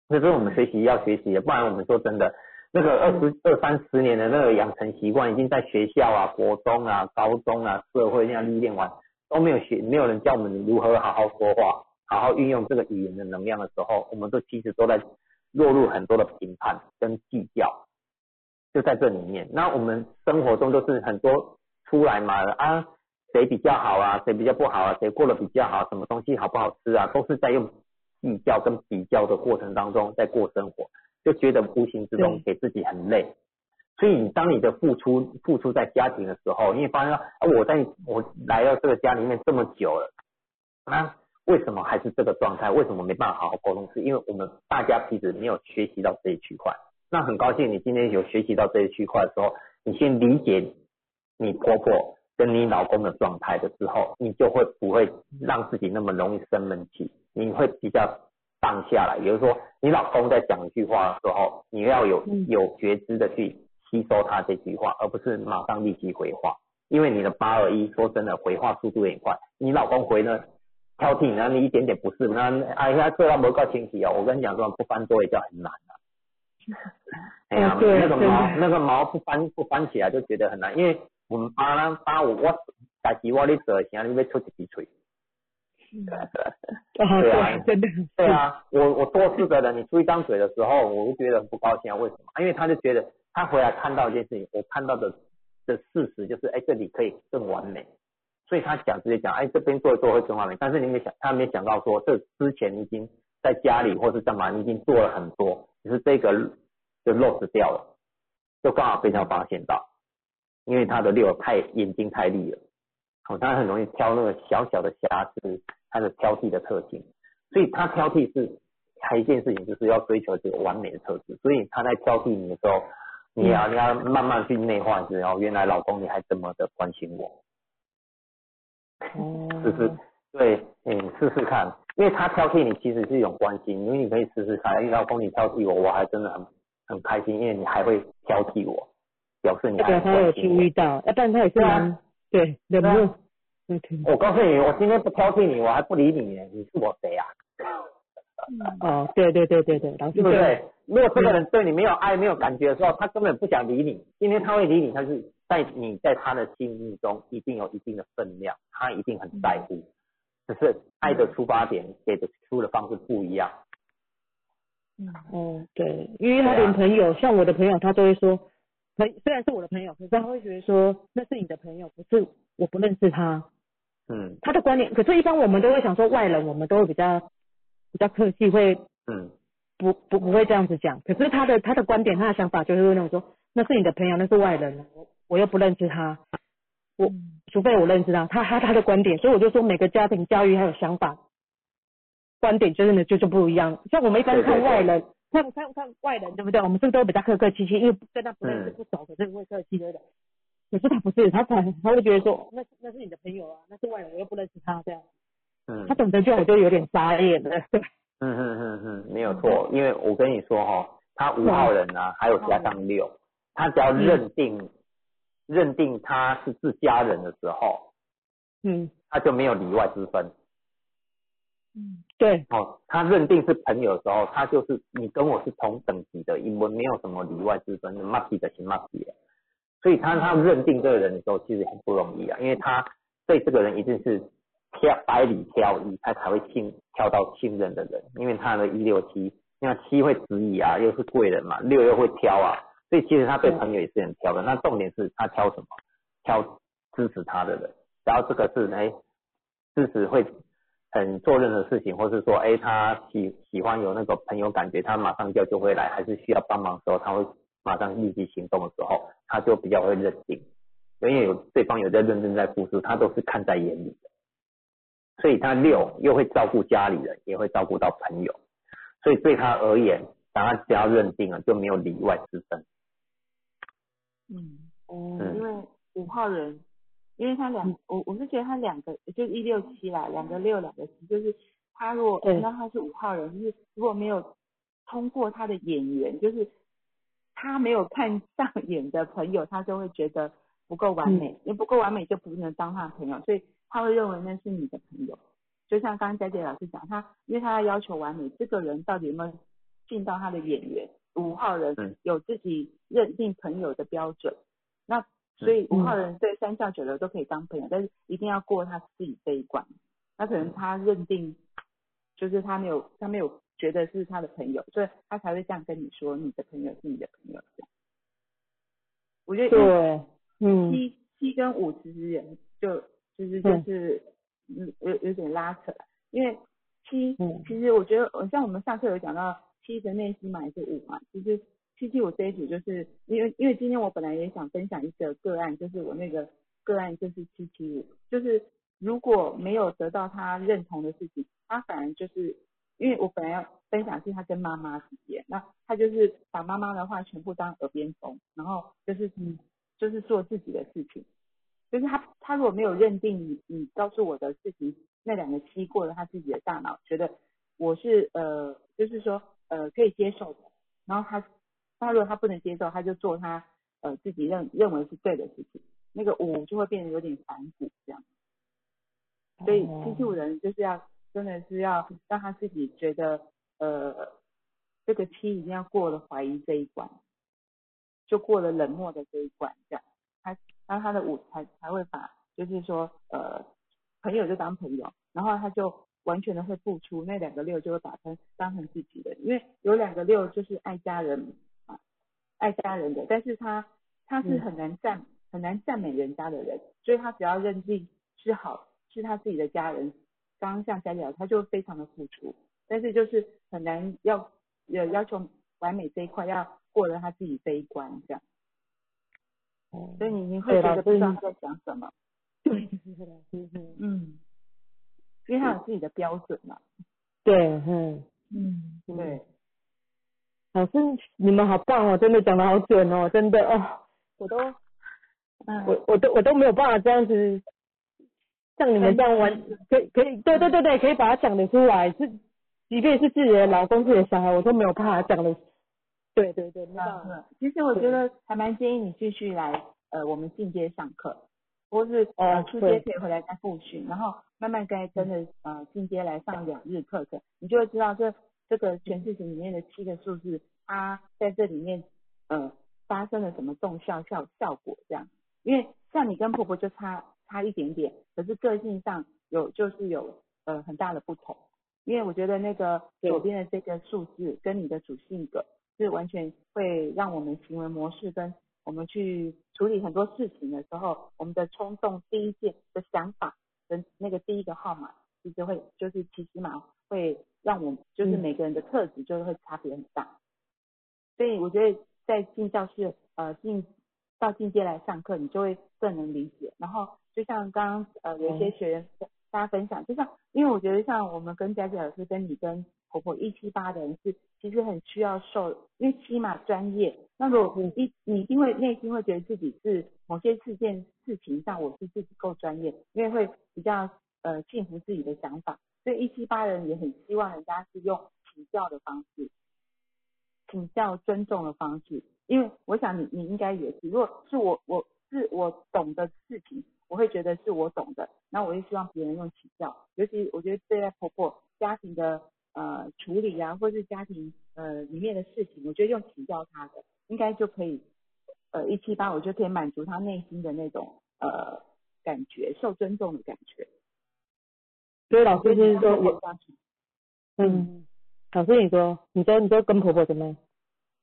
这是我们学习要学习的，不然我们说真的，那个二十二三十年的那个养成习惯，已经在学校啊、国中啊、高中啊、社会那样历练完，都没有学，没有人教我们如何好好说话，好好运用这个语言的能量的时候，我们都其实都在落入很多的评判跟计较，就在这里面。那我们生活中都是很多出来嘛啊，谁比较好啊，谁比较不好啊，谁过得比较好，什么东西好不好吃啊，都是在用计较跟比较的过程当中在过生活，就觉得无形之中给自己很累。所以你当你的付出付出在家庭的时候，你也发现啊，我在我来到这个家里面这么久了，那为什么还是这个状态？为什么没办法好好沟通？是因为我们大家其实没有学习到这一区块。那很高兴你今天有学习到这一区块的时候，你先理解你婆婆跟你老公的状态的时候，你就会不会让自己那么容易生闷气，你会比较放下来。比如说，你老公在讲一句话的时候，你要有嗯有觉知的去吸收他这句话，而不是马上立即回话。因为你的八二一，说真的，回话速度也快。你老公回呢，挑剔，然后你一点点不是，那哎呀，这他不够清晰哦。我跟你讲说，不翻桌也叫很难啊。哎呀，那个毛那个毛不翻不翻起来就觉得很难，因为我们爸呢爸我我家己我咧做，现在你要出一支嘴。啊，对啊对，真的，对啊，我我多事的人，你出一张嘴的时候，我就觉得很不高兴啊。为什么？因为他就觉得他回来看到一件事情，我看到的的事实就是，哎，这里可以更完美，所以他讲直接讲，哎，这边做一做会更完美。但是你没想，他没想到说，这之前你已经在家里或是干嘛，你已经做了很多，只是这个就 lost 掉了，就刚好被他发现到。因为他的六太眼睛太利了，哦，他很容易挑那个小小的瑕疵，他的挑剔的特性，所以他挑剔是还一件事情，就是要追求这个完美的特质，所以他在挑剔你的时候，你要你要慢慢去内化，然后原来老公你还这么的关心我，哦，试试，对，嗯，试试看，因为他挑剔你其实是一种关心，因为你可以试试看，哎，老公你挑剔我，我还真的很很开心，因为你还会挑剔我，表示你还他有注意。到，要不然他也是对啊蛮对冷对啊漠。对对我告诉你，我今天不挑剔你，我还不理你呢，你是我谁啊？哦，对对对对对，老师对不对？如果这个人对你没有爱、没有感觉的时候，他根本不想理你。今天他会理你，他是在你在他的心目中一定有一定的分量，他一定很在乎。只是爱的出发点给的出的方式不一样。嗯哦，对，因为他连朋友，像我的朋友，他都会说，朋虽然是我的朋友，可是他会觉得说那是你的朋友，不是我不认识他。嗯他的观点，可是一般我们都会想说外人，我们都会比较比较客气，会嗯不不不会这样子讲。可是他的他的观点，他的想法就是会那种说，那是你的朋友，那是外人，我我又不认识他，我除非我认识他，他他他的观点，所以我就说每个家庭教育还有想法，观点就真的就就不一样。像我们一般看外人，看看看外人，对不对？我们是不是都比较客客气气？因为跟他不认识嗯不熟，可是会客气对不对？可是他不是，他反他会觉得说，那是那是你的朋友啊，那是外人，我又不认识他这样。嗯他懂得就我就有点傻眼了。嗯嗯嗯嗯，没有错，因为我跟你说哈、他五号人啊，还有加上六，他只要认定、认定他是自家人的时候，嗯，他就没有里外之分。嗯对，哦，他认定是朋友的时候，他就是你跟我是同等级的，因为没有什么里外之分，骂皮的行骂皮的。所以他他认定这个人的时候，其实很不容易啊，因为他对这个人一定是挑百里挑一，他才会信挑到信任的人，因为他的一六七，那七会质疑啊，又是贵人嘛，六又会挑啊，所以其实他对朋友也是很挑的。那重点是他挑什么？挑支持他的人，然后这个是哎支持会很做任何事情，或是说，哎，他喜喜欢有那个朋友感觉，他马上叫就会来，还是需要帮忙的时候，他会马上立即行动的时候，他就比较会认定，因为有对方有在认真在付出，他都是看在眼里的，所以他六又会照顾家里人，也会照顾到朋友，所以对他而言，当他只要认定了，就没有里外之分。嗯，哦嗯因为五号人，因为他两，我我是觉得他两个就是一六七啦，两个六，两个七，就是他如果对那他是五号人，就是如果没有通过他的眼缘，就是他没有看上 眼的朋友，他就会觉得不够完美，因为不够完美就不能当他的朋友，所以他会认为那是你的朋友。就像刚刚佳姐老师讲，他因为他要要求完美，这个人到底有没有进到他的眼缘？五号人嗯。有自己认定朋友的标准，那所以五号人对三教九流都可以当朋友，但是一定要过他自己这一关。那可能他认定，就是他没有他没有觉得是他的朋友，所以他才会这样跟你说，你的朋友是你的朋友这样。我觉得对，嗯，七七跟五其实也就就是就嗯是嗯有有点拉扯，因为七嗯。其实我觉得呃像我们上课有讲到七的内心嘛还是五嘛，其实七七五这一组就是因为因为今天我本来也想分享一个个案，就是我那个个案就是七七五，就是如果没有得到他认同的事情，他反而就是因为我本来要分享是他跟妈妈之间，那他就是把妈妈的话全部当耳边风，然后就是嗯就是做自己的事情，就是他他如果没有认定你你告诉我的事情，那两个七过了他自己的大脑，觉得我是呃就是说呃可以接受的，然后他他如果他不能接受，他就做他呃自己认认为是对的事情，那个五就会变得有点反骨这样。所以哦。七七五人就是要真的是要让他自己觉得呃这个七一定要过了怀疑这一关，就过了冷漠的这一关，这样。他然后他的五才才会把就是说呃朋友就当朋友，然后他就完全的会付出，那两个六就会把他当成自己的，因为有两个六就是爱家人啊爱家人的，但是他他是嗯。很难赞、很难赞美人家的人，所以他只要认定是好是他自己的家人，刚刚像佳姐讲，他就非常的付出，但是就是很难要呃要求完美这一块要过了他自己这一关这样。哦。所以你你会觉得不知道他在讲什么。对，嗯，因为他有自己的标准嘛。对，嗯，嗯，对，老师你们好棒哦，真的讲的好准哦，真的哦，我都嗯，我我都我都没有办法这样子，像你们这样玩，可以可以，对对对对，可以把它讲得出来，是，即便是自己的老公、自己的小孩，我都没有办法讲的，对对对，没办法，嗯，其实我觉得还蛮建议你继续来呃我们进阶上课，或是呃哦初阶对可以回来再复训，然后慢慢该真的呃进阶来上两日课程，你就会知道这这个全事情里面的七个数字，它在这里面呃发生了什么动效效效果这样，因为像你跟婆婆就差差一点点，可是个性上有就是有呃很大的不同，因为我觉得那个左边的这个数字跟你的主性格是完全会让我们行为模式跟我们去处理很多事情的时候，我们的冲动第一件的想法的那个第一个号码，其实会就是其实嘛会让我们就是嗯每个人的特质就会差别很大。所以我觉得在进教室呃进到进阶来上课，你就会更能理解。然后就像刚刚呃有一些学员跟大家分享，就像因为我觉得像我们跟佳佳老师跟你跟婆婆一七八的人是其实很需要受，因为起码专业。那如果你一你一定会内心会觉得自己是某些事件事情上我是自己够专业，因为会比较呃信服自己的想法，所以一七八人也很希望人家是用请教的方式，请教尊重的方式，因为我想你你应该也是，如果是我我是我懂的事情，我会觉得是我懂的，那我也希望别人用请教，尤其我觉得对待婆婆家庭的呃处理啊，或是家庭呃里面的事情，我觉得用请教他的，应该就可以呃一七八，我觉得可以满足他内心的那种呃感觉，受尊重的感觉。所以老师就是说我我，嗯，老师你说，你说你说跟婆婆怎么样？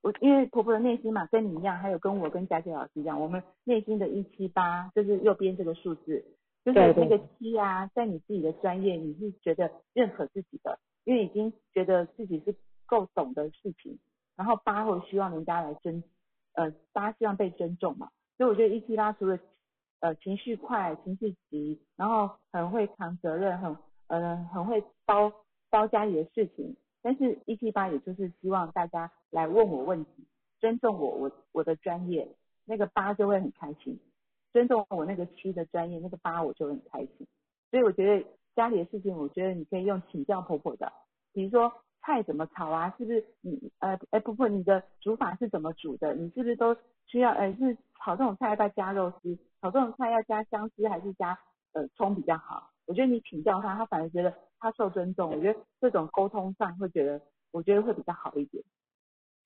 我因为婆婆的内心嘛，跟你一样，还有跟我跟佳琪老师一样，我们内心的一七八就是右边这个数字，就是那个七啊，在你自己的专业，你是觉得认可自己的，因为已经觉得自己是够懂的事情，然后八会希望人家来尊，呃，八希望被尊重嘛，所以我觉得一七八除了呃情绪快、情绪急，然后很会扛责任，很呃很会包包家里的事情，但是一七八也就是希望大家来问我问题，尊重我我我的专业，那个八就会很开心，尊重我那个七的专业，那个八我就很开心。所以我觉得家里的事情，我觉得你可以用请教婆婆的，比如说菜怎么炒啊，是不是你呃哎婆婆你的煮法是怎么煮的？你是不是都需要呃是炒这种菜要不要加肉丝？炒这种菜要加香丝还是加呃葱比较好？我觉得你请教他，他反而觉得他受尊重。我觉得这种沟通上会觉得，我觉得会比较好一点。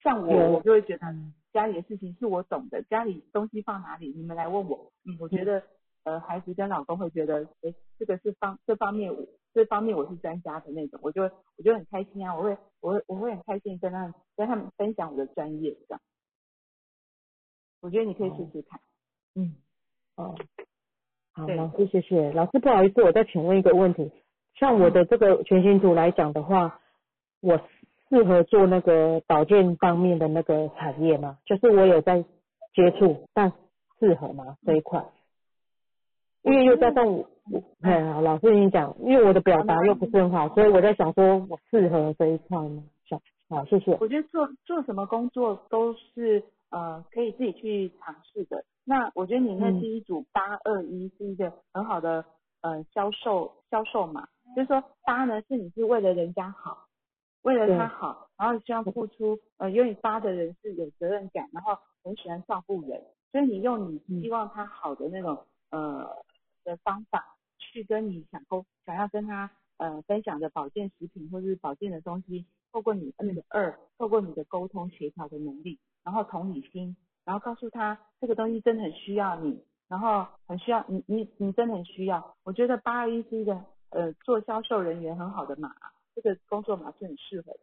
像我，我就会觉得嗯家里的事情是我懂的，家里东西放哪里，你们来问我。嗯，我觉得呃，孩子跟老公会觉得，哎，这个是方这方面我这方面我是专家的那种，我就会我就很开心啊，我会我会我会很开心跟他们跟他们分享我的专业这样。我觉得你可以试试看。嗯，哦，好，对老师谢谢。老师不好意思，我再请问一个问题，像我的这个全形图来讲的话，我适合做那个保健方面的那个产业吗？就是我有在接触，但适合吗这一块？因为又加上我，我哎，呀老师你讲，因为我的表达又不是很好，所以我在想说我适合这一块吗？想，好，谢谢。我觉得做做什么工作都是呃可以自己去尝试的。那我觉得你那嗯第一组八二一是一个很好的呃销售销售嘛，就是说八呢是你是为了人家好，为了他好，然后希望付出呃因为八的人是有责任感，然后很喜欢照顾人，所以你用你希望他好的那种呃的方法去跟你想沟想要跟他呃分享的保健食品或是保健的东西，透过你那个二，透过你的沟通协调的能力，然后同理心，然后告诉他这个东西真的很需要你，然后很需要你你你真的很需要。我觉得八二一是一个呃做销售人员很好的码，这个工作码是很适合的。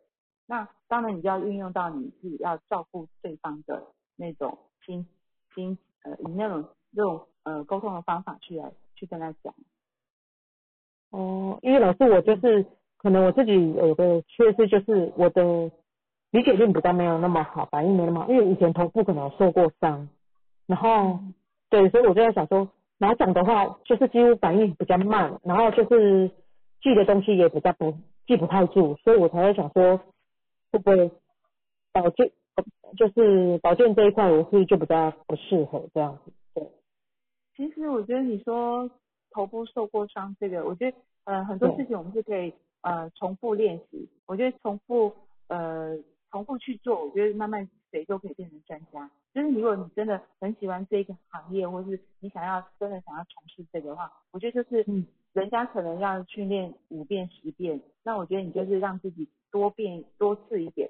那当然你就要运用到你是要照顾对方的那种心心呃你那种那种呃沟通的方法去来去跟他讲。哦，因为老师我就是可能我自己有个缺失，就是我的理解力比较没有那么好，反应没那么好，因为以前头部可能有受过伤，然后对，所以我就在想说，脑长的话就是几乎反应比较慢，然后就是记的东西也比较不记不太住，所以我才会想说，会不会保健就是保健这一块，我是就比较不适合这样子。对，其实我觉得你说头部受过伤这个，我觉得呃很多事情我们是可以呃重复练习。我觉得重复呃重复去做，我觉得慢慢谁都可以变成专家。就是如果你真的很喜欢这个行业，或是你想要真的想要从事这个的话，我觉得就是嗯人家可能要训练五遍十遍，那我觉得你就是让自己多变多次一点。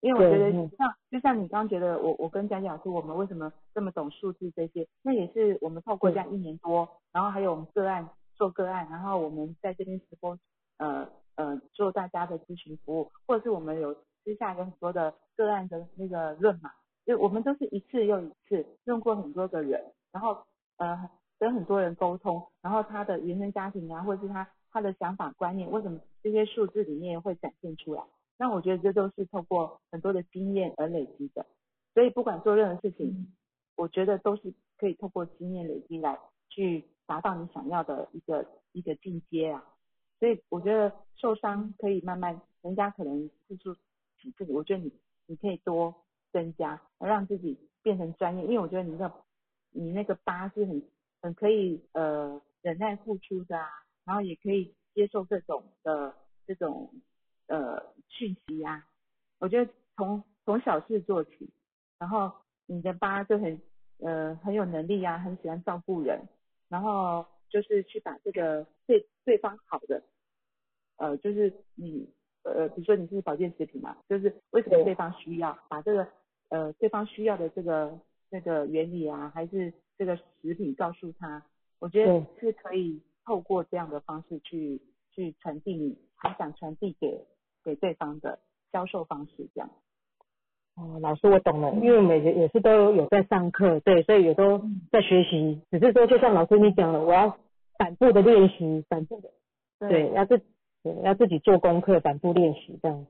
因为我觉得像就像你刚刚觉得我我跟佳佳老师我们为什么这么懂数字这些，那也是我们透过这样一年多，然后还有我们个案做个案，然后我们在这边直播呃呃做大家的咨询服务，或者是我们有私下有很多的个案的那个论嘛，就我们都是一次又一次用过很多个人，然后呃跟很多人沟通，然后他的原生家庭啊，或者是他他的想法观念，为什么这些数字里面会展现出来？那我觉得这都是透过很多的经验而累积的，所以不管做任何事情，我觉得都是可以透过经验累积来去达到你想要的一个一个进阶啊。所以我觉得受伤可以慢慢，人家可能次数几次，我觉得你你可以多增加，让自己变成专业。因为我觉得你那你那个疤是很很可以呃忍耐付出的啊，然后也可以接受这种的这种呃讯息啊。我觉得从从小事做起，然后你的爸就很呃很有能力啊，很喜欢照顾人，然后就是去把这个对对方好的，呃，就是你呃，比如说你是保健食品嘛，就是为什么对对方需要把这个呃对方需要的这个那个原理啊，还是这个食品告诉他，我觉得是可以透过这样的方式去去传递你你想传递给给对方的销售方式这样。哦，老师我懂了，因为我们也也是都有在上课，对，所以也都在学习，只是说就像老师你讲了，我要反复的练习，反复的，对，要自对要自己做功课，反复练习这样。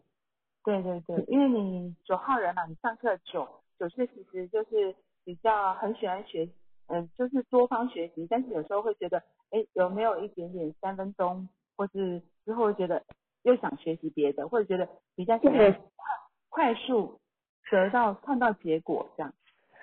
对对对，因为你九号人嘛，你上课九九是其实就是比较很喜欢学，嗯、就是多方学习，但是有时候会觉得，哎，有没有一点点三分钟，或是之后会觉得又想学习别的，或者觉得比较想快速得到看到结果这样。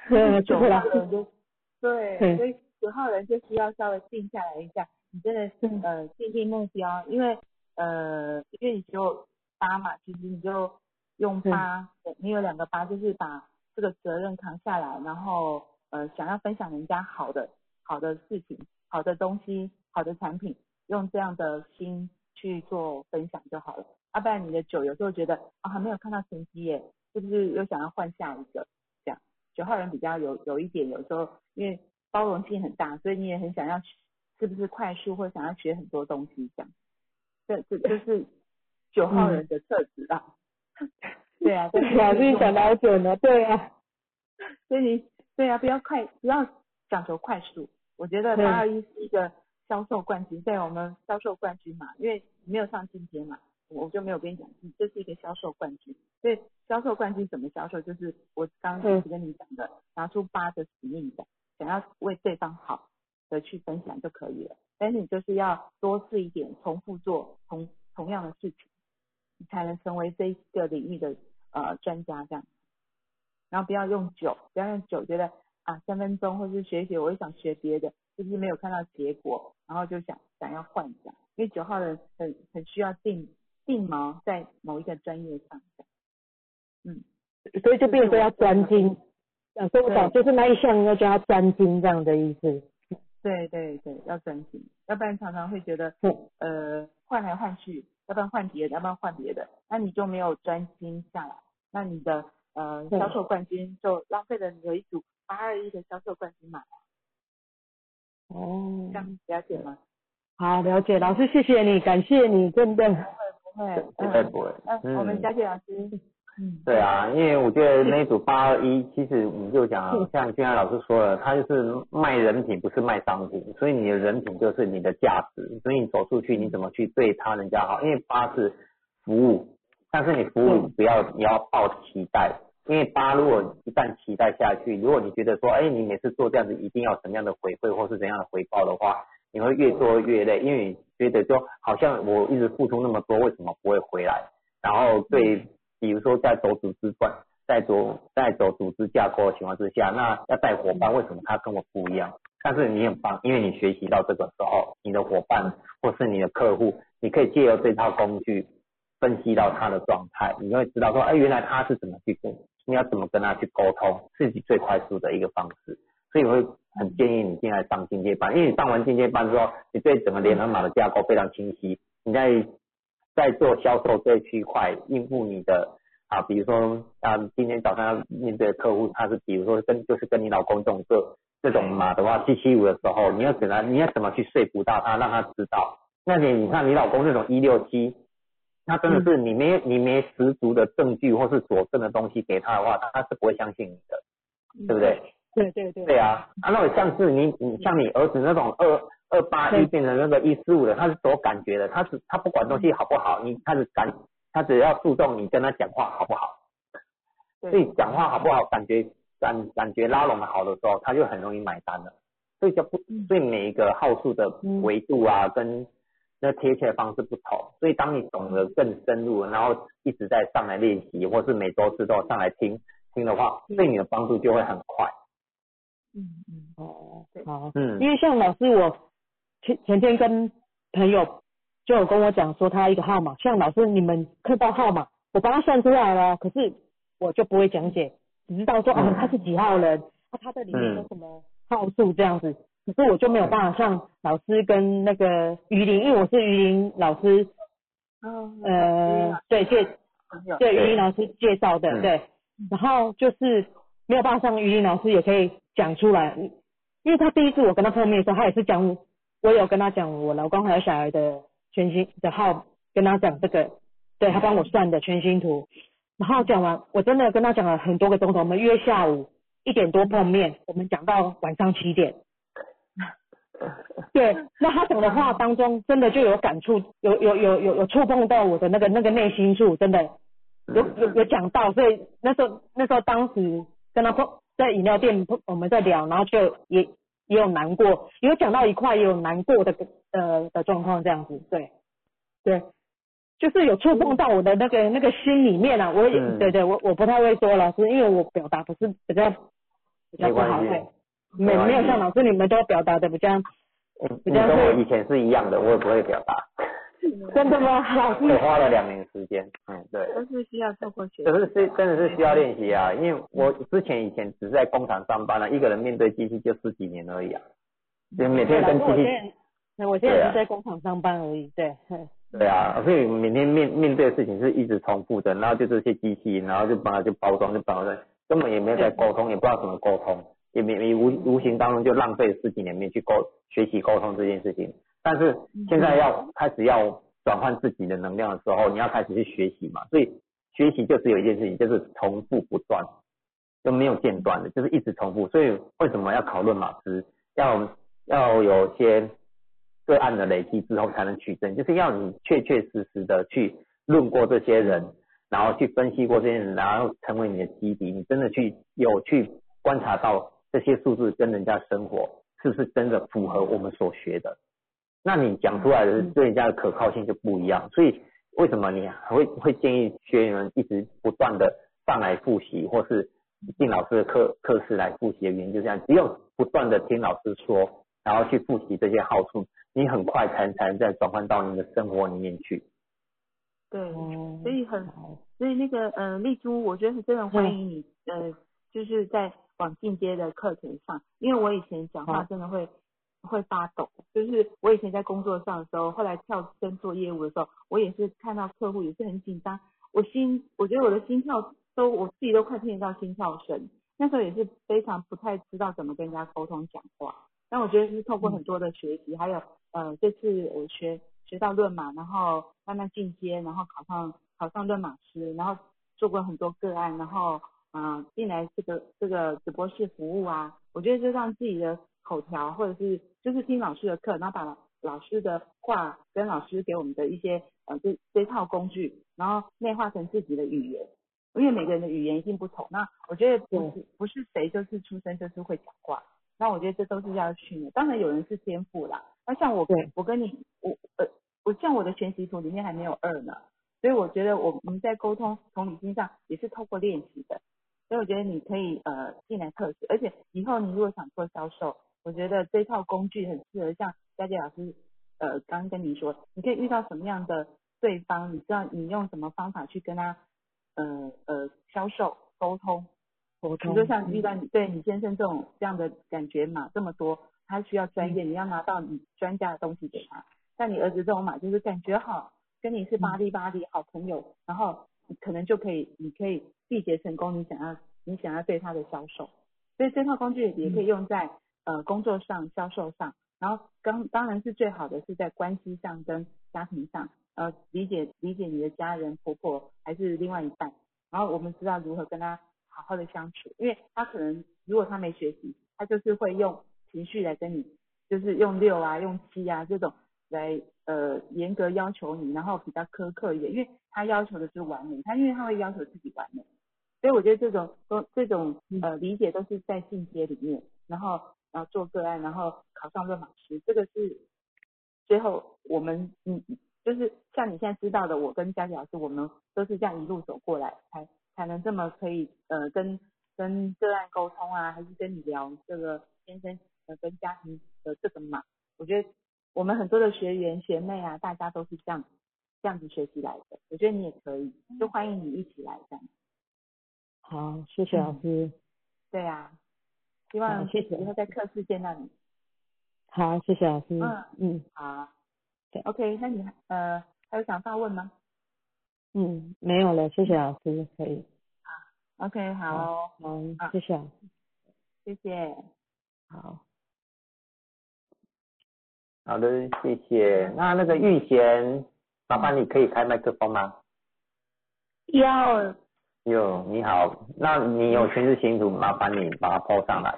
对，九号人就 对，所以九号人就需要稍微定下来一下，你真的是呃定定目标，因为呃因为你只有八嘛，其实你就用八，你有两个八，就是把这个责任扛下来，然后呃想要分享人家好的好的事情、好的东西、好的产品，用这样的心去做分享就好了。要、不然你的九有时候觉得啊还没有看到成绩耶，是不是又想要换下一个？这样九号人比较有有一点，有时候因为包容性很大，所以你也很想要是不是快速或想要学很多东西这样。这这就是九号人的特质 啊。对啊，但是老师你讲的好准呢，对啊，所以你对啊，不要快，不要讲求快速。我觉得对八二一是一个销售冠军，对我们销售冠军嘛，因为没有上进阶嘛，我就没有跟你讲，你这是一个销售冠军。所以销售冠军怎么销售？就是我刚刚一直跟你讲的，拿出八的使命感，想要为对方好的去分享就可以了。但是你就是要多试一点，重复做同同样的事情，你才能成为这一个领域的呃专家这样。然后不要用久，不要用久，觉得啊三分钟或是学一学，我也想学别的，就是没有看到结果，然后就想想要换一下。因为九号人很很需要定定锚在某一个专业上。嗯，所以就变成说要专精，讲说不懂，就是那一项要叫他专精这样的意思。对对对，要专心，要不然常常会觉得嗯。呃换来换去，要不然换别的，要不然换别的，那你就没有专心下来，那你的呃销售冠军就浪费了你有一组八二一的销售冠军码，哦。这，样了解吗？好，了解，老师谢谢你，感谢你，真的。不会，不会。不会，嗯。我们嗯佳姐老师，嗯，对啊，因为我觉得那一组八二一，其实我们就讲，像君安老师说了，他就是卖人品，不是卖商品，所以你的人品就是你的价值，所以你走出去，你怎么去对他人家好？因为八是服务，但是你服务不要你要抱期待，因为八如果一旦期待下去，如果你觉得说，哎，你每次做这样子一定要什么样的回馈或是怎样的回报的话，你会越做越累，因为你觉得就好像我一直付出那么多，为什么不会回来？然后对，比如说在走组织段，在走在走组织架构的情况之下，那要带伙伴，为什么他跟我不一样？但是你很棒，因为你学习到这个时候，你的伙伴或是你的客户，你可以借由这套工具分析到他的状态，你会知道说，哎，原来他是怎么去做，你要怎么跟他去沟通，自己最快速的一个方式。所以我会很建议你进来上进阶班，因为你上完进阶班之后，你对整个联合码的架构非常清晰，你在。在做销售这一区块，应付你的啊，比如说啊，今天早上要面对的客户，他是比如说跟就是跟你老公这种这这种嘛的话，七七五的时候，你要怎么你要怎么去说服到他，让他知道？那你你看你老公那种一六七，那真的是你没你没十足的证据或是佐证的东西给他的话，他是不会相信你的，对不对？对对对。对啊，啊，那像是你你像你儿子那种二。二八一变成那个一四五的，他是走感觉的，他是他不管东西好不好，你他是感，他只要注重你跟他讲话好不好，所以讲话好不好，感觉感感觉拉拢的好的时候，他就很容易买单了。所以就不，所以每一个号数的维度啊，跟那贴切的方式不同，所以当你懂得更深入，然后一直在上来练习，或是每周次都上来听听的话，对你的帮助就会很快。嗯嗯哦好嗯，因为像老师我。前前天跟朋友就有跟我讲说他一个号码，像老师你们看到号码，我帮他算出来了，可是我就不会讲解，只知道说啊他是几号人，那他的里面有什么号数这样子，可是我就没有办法像老师跟那个于林，因为我是于林老师，呃对介对于林老师介绍的对，然后就是没有办法像于林老师也可以讲出来，因为他第一次我跟他碰面的时候，他也是讲。我有跟他讲我老公还有小孩的全新的号，跟他讲这个，对他帮我算的全新图，然后讲完，我真的跟他讲了很多个钟头，我们约下午一点多碰面，我们讲到晚上七点。对，那他讲的话当中，真的就有感触，有有有有有触碰到我的那个那个内心处，真的。有有有讲到，所以那时候那时候当时跟他碰在饮料店碰我们在聊，然后就也。也有难过，也有讲到一块也有难过的呃的状况这样子，对。对，就是有触碰到我的那个那个心里面啊，我也对对，我我不太会说老师，因为我表达不是比较比较不好，对，没没有像老师你们都表达的比较比较跟我以前是一样的，我也不会表达。真的吗？老师？我花了两年时间，嗯，对。都是需要透过学。可是是真的是需要练习啊，因为我之前以前只是在工厂上班了，一个人面对机器就十几年而已啊，就每天跟机器。那我现在是在工厂上班而已，对。对啊，所以每天面面对的事情是一直重复的，然后就这些机器，然后就帮它就包装就包装，根本也没有在沟通，也不知道怎么沟通，也没没无无形当中就浪费十几年没去沟学习沟通这件事情。但是现在要开始要转换自己的能量的时候，你要开始去学习嘛。所以学习就只有一件事情，就是重复不断，就没有间断的，就是一直重复。所以为什么要讨论马斯？要要有些个案的累积之后才能取证，就是要你确确实实的去论过这些人，然后去分析过这些人，然后成为你的基底。你真的去有去观察到这些数字跟人家生活是不是真的符合我们所学的？那你讲出来的对人家的可靠性就不一样，所以为什么你会会建议学员们一直不断的上来复习，或是进老师的课课室来复习的原因就这样，只有不断的听老师说，然后去复习这些好处，你很快才才能再转换到你的生活里面去。对，所以很所以那个呃丽珠，我觉得真的欢迎你呃就是在往进阶的课程上，因为我以前讲话真的会。会发抖，就是我以前在工作上的时候，后来跳身做业务的时候，我也是看到客户也是很紧张，我心我觉得我的心跳都我自己都快听得到心跳声，那时候也是非常不太知道怎么跟人家沟通讲话，但我觉得是透过很多的学习，还有呃这次我学学到论马，然后慢慢进阶，然后考上考上论马师，然后做过很多个案，然后啊进来这个这个直播室服务啊，我觉得就让自己的。口条或者是就是听老师的课，然后把老师的话跟老师给我们的一些呃这这套工具，然后内化成自己的语言，因为每个人的语言一定不同。那我觉得不是不是谁就是出生就是会讲话，那我觉得这都是要训练。当然有人是天赋啦，那像我对我跟你我呃我像我的全息图里面还没有二呢，所以我觉得我们在沟通同理心上也是透过练习的。所以我觉得你可以呃进来测试，而且以后你如果想做销售，我觉得这套工具很适合像佳佳老师呃刚刚跟你说，你可以遇到什么样的对方，你知道你用什么方法去跟他呃呃销售沟通，沟通，比如说像遇到你对你先生这种这样的感觉嘛这么多，他需要专业，你要拿到你专家的东西给他。但你儿子这种码就是感觉好，跟你是巴黎巴黎好朋友，然后你可能就可以，你可以缔结成功，你想要你想要对他的销售，所以这套工具也可以用在呃工作上、销售上，然后刚当然是最好的是在关系上跟家庭上，呃理解理解你的家人、婆婆还是另外一半，然后我们知道如何跟他好好的相处，因为他可能如果他没学习，他就是会用情绪来跟你，就是用六啊、用七啊这种来呃严格要求你，然后比较苛刻一点，因为他要求的是完美，他因为他会要求自己完美，所以我觉得这种都这种呃理解都是在进阶里面，然后然后做个案，然后考上论马师，这个是最后我们嗯就是像你现在知道的，我跟佳琪老师，我们都是这样一路走过来，才才能这么可以呃跟跟个案沟通啊，还是跟你聊这个先生呃跟家庭的这个嘛，我觉得我们很多的学员学妹啊，大家都是这样这样子学习来的，我觉得你也可以，就欢迎你一起来这样。好，谢谢老师，对啊，希望好谢谢以后在课室见到你。好，谢谢老师，嗯嗯好对，OK，那你呃还有想发问吗嗯，没有了，谢谢老师，可以，好？OK，好哦，好啊，谢谢老师，谢谢。好，好的，谢谢。那那个玉贤，麻烦你可以开麦克风吗？要哟，你好，那你有全是星图，麻烦你把它 po 上来。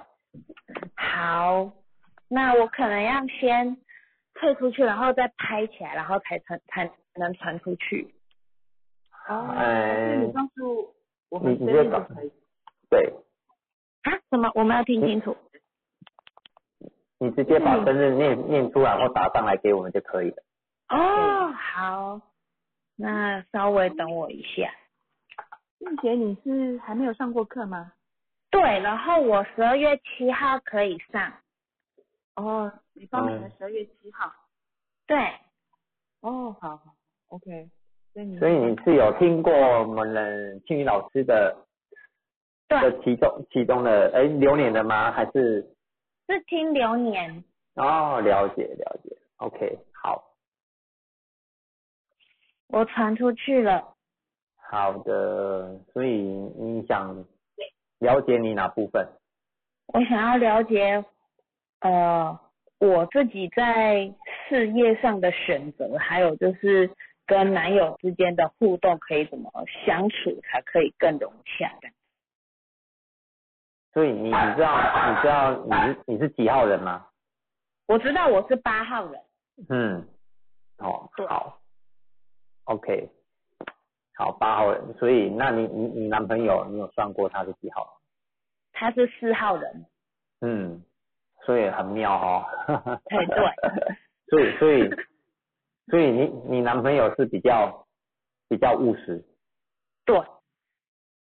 好，那我可能要先退出去，然后再拍起来，然后才传才能传出去。哦，哎那你告诉我们这你你就搞边就可以。对，啊？什么？我们要听清楚。你直接把生日念念出来或打上来给我们就可以了。哦，好，那稍微等我一下。玉姐，你是还没有上过课吗？对，然后我十二月七号可以上。哦，你报名了嗯十二月七号。对，哦，好好，OK。所以你所以你是有听过我们的庆宇老师的对，的其中其中的哎流年的吗？还是是听流年。哦了解了解，OK 好我传出去了。好的，所以你想了解你哪部分？我想要了解，呃，我自己在事业上的选择，还有就是跟男友之间的互动，可以怎么相处才可以更融洽的？所以你你知道你知道你是你是几号人吗？我知道我是八号人，嗯，哦好，OK，好八号人，所以那你你你男朋友你有算过他是几号？他是四号人，嗯，所以很妙哦。对对。所以所以所以你你男朋友是比较比较务实，对，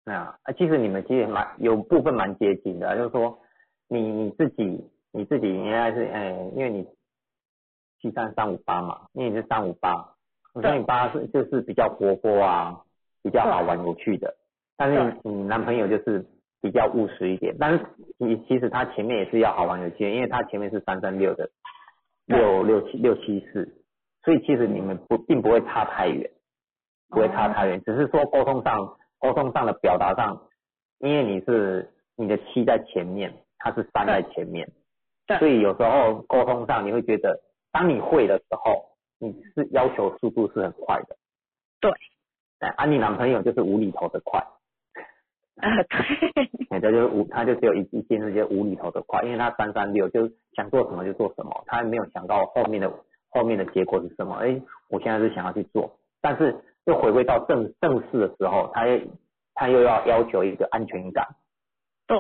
啊，啊其实你们其实蛮有部分蛮接近的啊，就是说你你自己你自己应该是哎，因为你七三三五八嘛，因为你是三五八，三五八是就是比较活泼啊，比较好玩有趣的，但是你男朋友就是比较务实一点，但是你其实他前面也是要好玩有趣的，因为他前面是三三六的六六七六七四，所以其实你们不并不会差太远，不会差太远，只是说沟通上沟通上的表达上，因为你是你的七在前面，他是三在前面，所以有时候沟通上你会觉得，当你会的时候，你是要求速度是很快的，对，哎，啊，你男朋友就是无厘头的快，呃，对，哎，他就无，他就只有一一件事，就是无厘头的快，因为他三三六，就是想做什么就做什么，他没有想到后面的后面的结果是什么。哎，我现在是想要去做，但是又回归到正正式的时候，他也他又要要求一个安全感，对，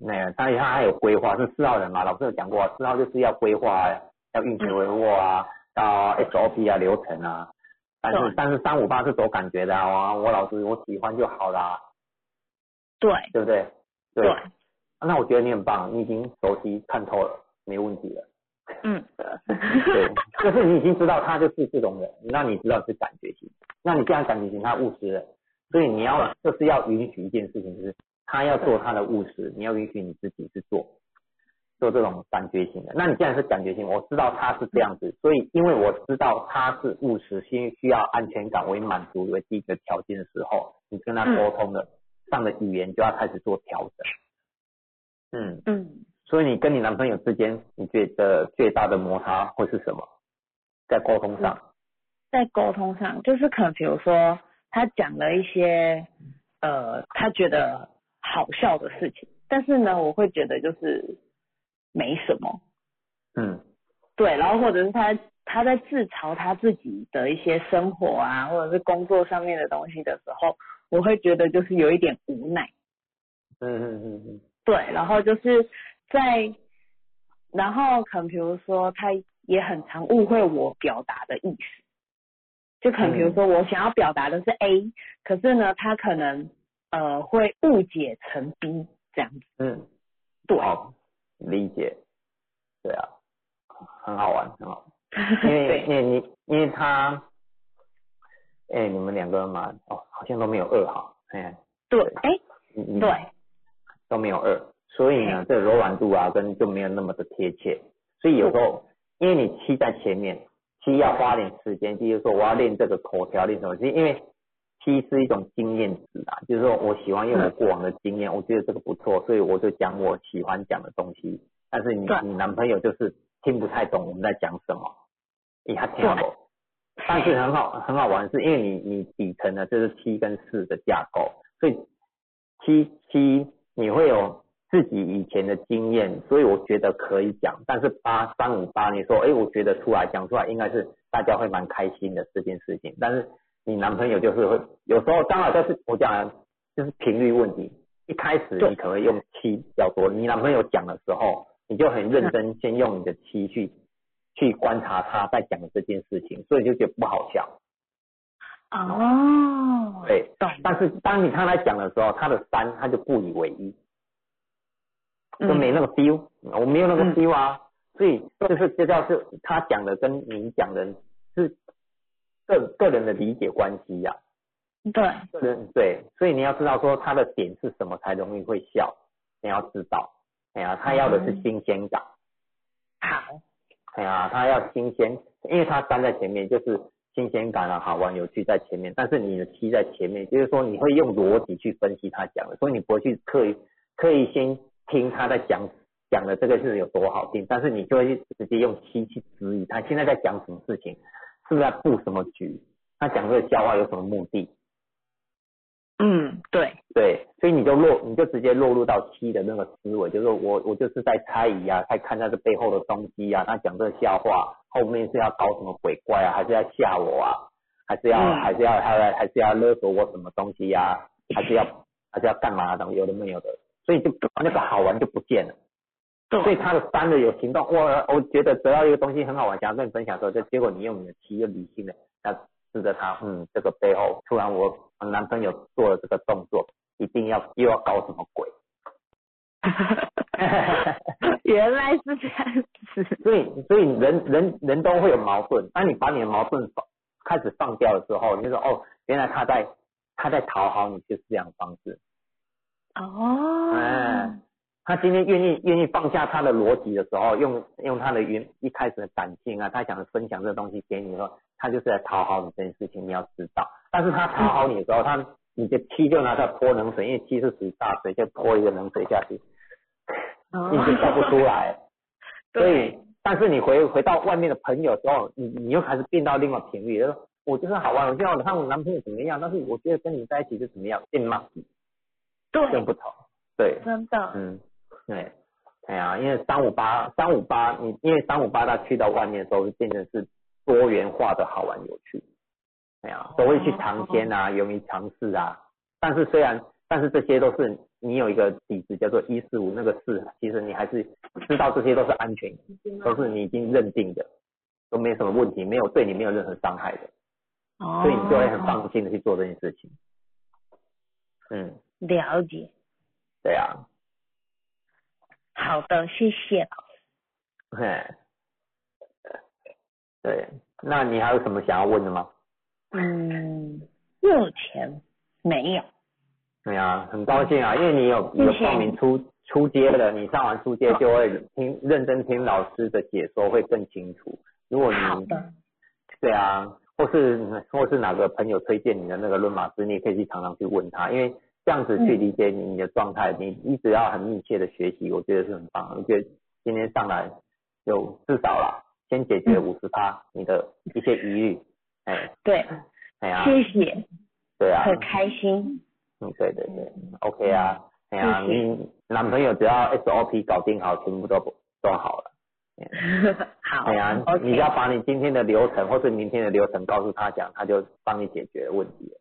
那但是他还有规划，是四号人嘛，老师有讲过，四号就是要规划，要运筹帷幄啊，要 SOP 啊流程啊，但是但是三五八是走感觉的啊，我老师我喜欢就好啦，对，对不对？对，那我觉得你很棒，你已经熟悉看透了，没问题了。嗯，对，就是你已经知道他就是这种人，那你知道是感觉型，那你既然感觉型他务实了，所以你要就是要允许一件事情，就是他要做他的务实，你要允许你自己去做，做这种感觉型的。那你既然是感觉型，我知道他是这样子，所以因为我知道他是务实，需需要安全感为满足为第一个条件的时候，你跟他沟通的上的语言就要开始做调整。嗯，嗯，所以你跟你男朋友之间，你觉得最大的摩擦会是什么？在沟通上，在沟通上，就是可能比如说他讲了一些呃他觉得好笑的事情，但是呢，我会觉得就是没什么，嗯。对，然后或者是他他在自嘲他自己的一些生活啊，或者是工作上面的东西的时候，我会觉得就是有一点无奈，嗯嗯嗯嗯。对，然后就是在，然后可能比如说他也很常误会我表达的意思，就可能比如说我想要表达的是 A，、可是呢他可能呃会误解成 B 这样子，嗯，对，好，理解，对啊，很好玩，很好 玩，因为对。因为你因为他，哎、你们两个人嘛，哦，好像都没有二哈，哎，对，哎，对，都没有二，所以呢，这柔软度啊，跟就没有那么的贴切。所以有时候，因为你七在前面，七要花点时间，比如说我要练这个口条，练什么？因为七是一种经验值啊，就是说我喜欢用我过往的经验，我觉得这个不错，所以我就讲我喜欢讲的东西。但是你你男朋友就是听不太懂我们在讲什么，因为他听不懂。但是很好很好玩，是因为你你底层的就是七跟四的架构，所以七七你会有自己以前的经验，所以我觉得可以讲。但是八三五八，你说哎，我觉得出来讲出来应该是大家会蛮开心的这件事情。但是你男朋友就是会有时候刚好就是我讲的就是频率问题，一开始你可能用七比较多，你男朋友讲的时候，你就很认真先用你的七去去观察他在讲的这件事情，所以就觉得不好笑。哦，对，懂，但是当你看他讲的时候，他的三他就不以为意，就嗯没那个 feel，、我没有那个嗯。feel 啊，所以就是这叫是他讲的跟你讲的是个个人的理解关系呀、对，个人对，所以你要知道说他的点是什么才容易会笑，你要知道，哎呀，他要的是新鲜感，好，哎呀，他要新鲜，因为他站在前面就是新鲜感啊，好玩有趣在前面，但是你的七在前面，就是说你会用逻辑去分析他讲的，所以你不会去刻意刻意先听他在讲讲的这个是有多好听，但是你就会直接用七去质疑他现在在讲什么事情，是不是在布什么局，他讲这个笑话有什么目的？嗯，对，对，所以你就落，你就直接落入到七的那个思维，就是说我我就是在猜疑啊，在看他这背后的东西啊，他讲这个笑话后面是要搞什么鬼怪啊，还是要吓我啊，还是要、嗯还是要还要还是要勒索我什么东西呀、还是要还是要干嘛的，有的没有的，所以就那个好玩就不见了。对，所以他的三的有行动，我我觉得得到一个东西很好玩，想要跟你分享的时候，就结果你用你的七又理性的要指着他，嗯，这个背后突然我我男朋友做了这个动作，一定要又要搞什么鬼？原来是这样子，所以所以人人人都会有矛盾，当你把你的矛盾放开始放掉的时候，你就说哦，原来他在他在讨好你，就是这样的方式。哦，哎，他今天愿意愿意放下他的逻辑的时候，用用他的原一开始的感性啊，他想分享这东西给你的时候，他就是在讨好你这件事情，你要知道。但是他讨好你的时候，他你的七就拿它泼冷水，因为七是属于大水，就泼一个冷水下去，哦你就笑不出来。所以，，但是你回回到外面的朋友之后，你你又开始变到另外频率，就是说我就是好玩，我就要看我男朋友怎么样，但是我觉得跟你在一起就怎么样，变嘛，更对，不同。对，真的，嗯，对，哎呀，因为三五八三五八，你因为三五八它去到外面的时候，就变成是多元化的好玩有趣。哎呀，都会去尝鲜啊，勇于尝试啊，但是虽然，但是这些都是你有一个底子叫做一四五，那个四，其实你还是知道这些都是安全，都是你已经认定的，都没什么问题，没有对你没有任何伤害的，哦，所以你就会很放心的去做这件事情。嗯，了解。对啊，好的，谢谢老师。嘿，对，那你还有什么想要问的吗？嗯，目前没有。对啊，很高兴啊，因为你有你有报名出出街了，你上完出街就会听认真听老师的解说，会更清楚。如果你对啊，或是或是哪个朋友推荐你的那个论马师，你也可以去常常去问他，因为这样子去理解你你的状态，你一直要很密切的学习，我觉得是很棒的。我觉得今天上来有至少啦，先解决五十趴你的一些疑虑，哎。对，哎呀、谢谢，对啊，很开心。嗯，对对对，OK 啊，哎呀、你男朋友只要 SOP 搞定好，全部都都好了。好哎呀、你只要把你今天的流程或是明天的流程告诉他讲，他就帮你解决问题了。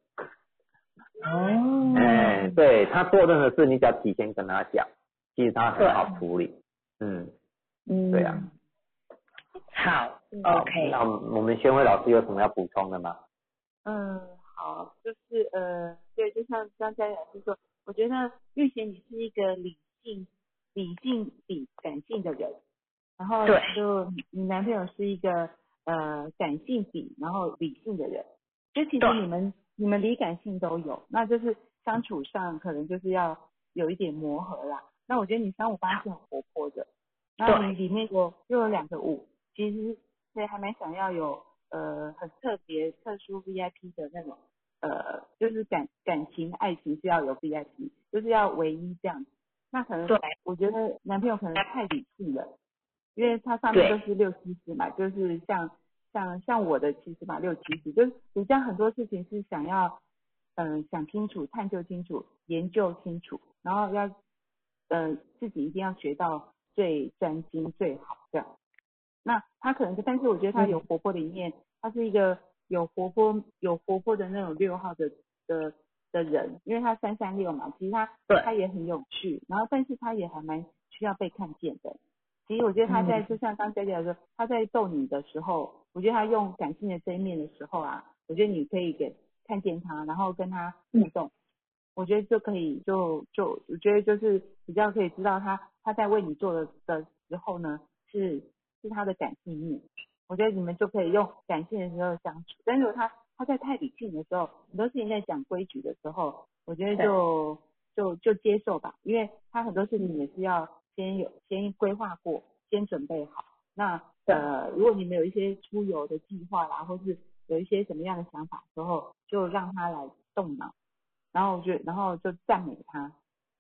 哦，哎、对他做任何事，你只要提前跟他讲，其实他很好处理。嗯，嗯，对啊。好好，OK，那我们宣慧老师有什么要补充的吗？嗯，好，就是呃，对，就像刚才老师说，我觉得玉贤你是一个理性、理性比感性的人，然后就你男朋友是一个呃感性比然后理性的人，就其实你们你们理感性都有，那就是相处上可能就是要有一点磨合啦。那我觉得你三五八是很活泼的，那你里面有又有两个五，其实所以还蛮想要有呃很特别特殊 VIP 的那种呃，就是感感情爱情是要有 VIP，就是要唯一这样子。那可能我觉得男朋友可能太理性了，因为他上面都是六七十嘛，就是像像像我的其实嘛六七十，就是比较很多事情是想要嗯、想清楚、探究清楚、研究清楚，然后要呃、自己一定要学到最专精最好这样。那他可能是，但是我觉得他有活泼的一面，他是一个有活泼有活泼的那种六号的的的人，因为他三三六嘛，其实他他也很有趣，然后但是他也还蛮需要被看见的。其实我觉得他在、就像刚才讲说，他在逗你的时候，我觉得他用感性的这一面的时候啊，我觉得你可以给看见他，然后跟他互动，我觉得就可以就就我觉得就是比较可以知道他他在为你做的的时候呢，是是他的感性面。我觉得你们就可以用感性的时候相处，但是如果他他在太理性的时候，很多事情在讲规矩的时候，我觉得就就就接受吧，因为他很多事情也是要先有先规划过，先准备好。那呃，如果你们有一些出游的计划啦，或是有一些什么样的想法的时候，就让他来动脑，然后我觉得，然后就赞美他，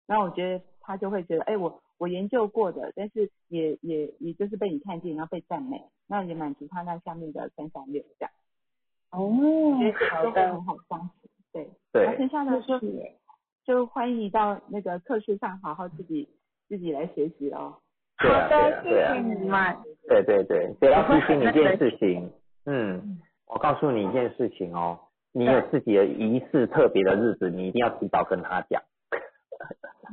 然后我觉得他就会觉得，哎，我我研究过的，但是也也也就是被你看见，然后被赞美，那也满足他那下面的三三六这样，哦。好的。都会很，好相处。对，那对，剩下的就谢谢。就欢迎你到那个课室上好好自己自己来学习哦。好的，谢谢你们。对对对，对，要提醒你一件事情，嗯，我告诉你一件事情哦，你有自己的仪式特别的日子，你一定要提早跟他讲，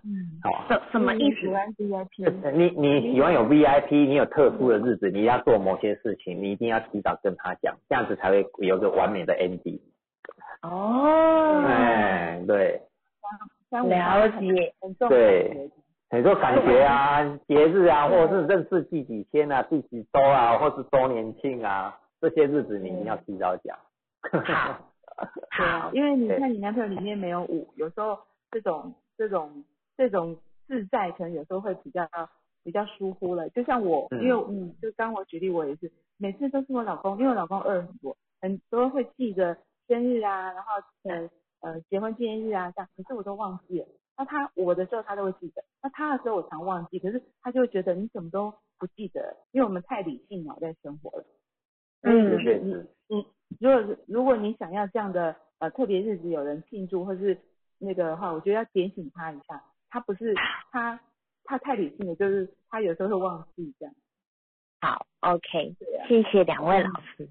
嗯，好、什什么意思？喜欢 VIP？你你喜欢有 VIP，你有特殊的日子，你要做某些事情，你一定要提早跟他讲，这样子才会有个完美的 ending。哦，哎，对，了解，很重对很多感觉啊、节日啊，或者是认识第几天啊、第几周啊，或是周年庆啊，这些日子你一定要提早讲。好好，，因为你看你男朋友里面没有五，有时候这种这种这种自在，可能有时候会比较比较疏忽了。就像我，嗯因为嗯，就刚我举例，我也是每次都是我老公，因为我老公二很多，很多会记着生日啊，然后呃呃结婚纪念日啊这样，可是我都忘记了。那他我的时候他都会记得，那他的时候我常忘记，可是他就会觉得你怎么都不记得，因为我们太理性脑在生活了。嗯就是你你如果是如果你想要这样的呃特别日子有人庆祝或是那个的话，我觉得要点醒他一下，他不是他他太理性了，就是他有时候会忘记这样。好，OK，谢谢两位老师。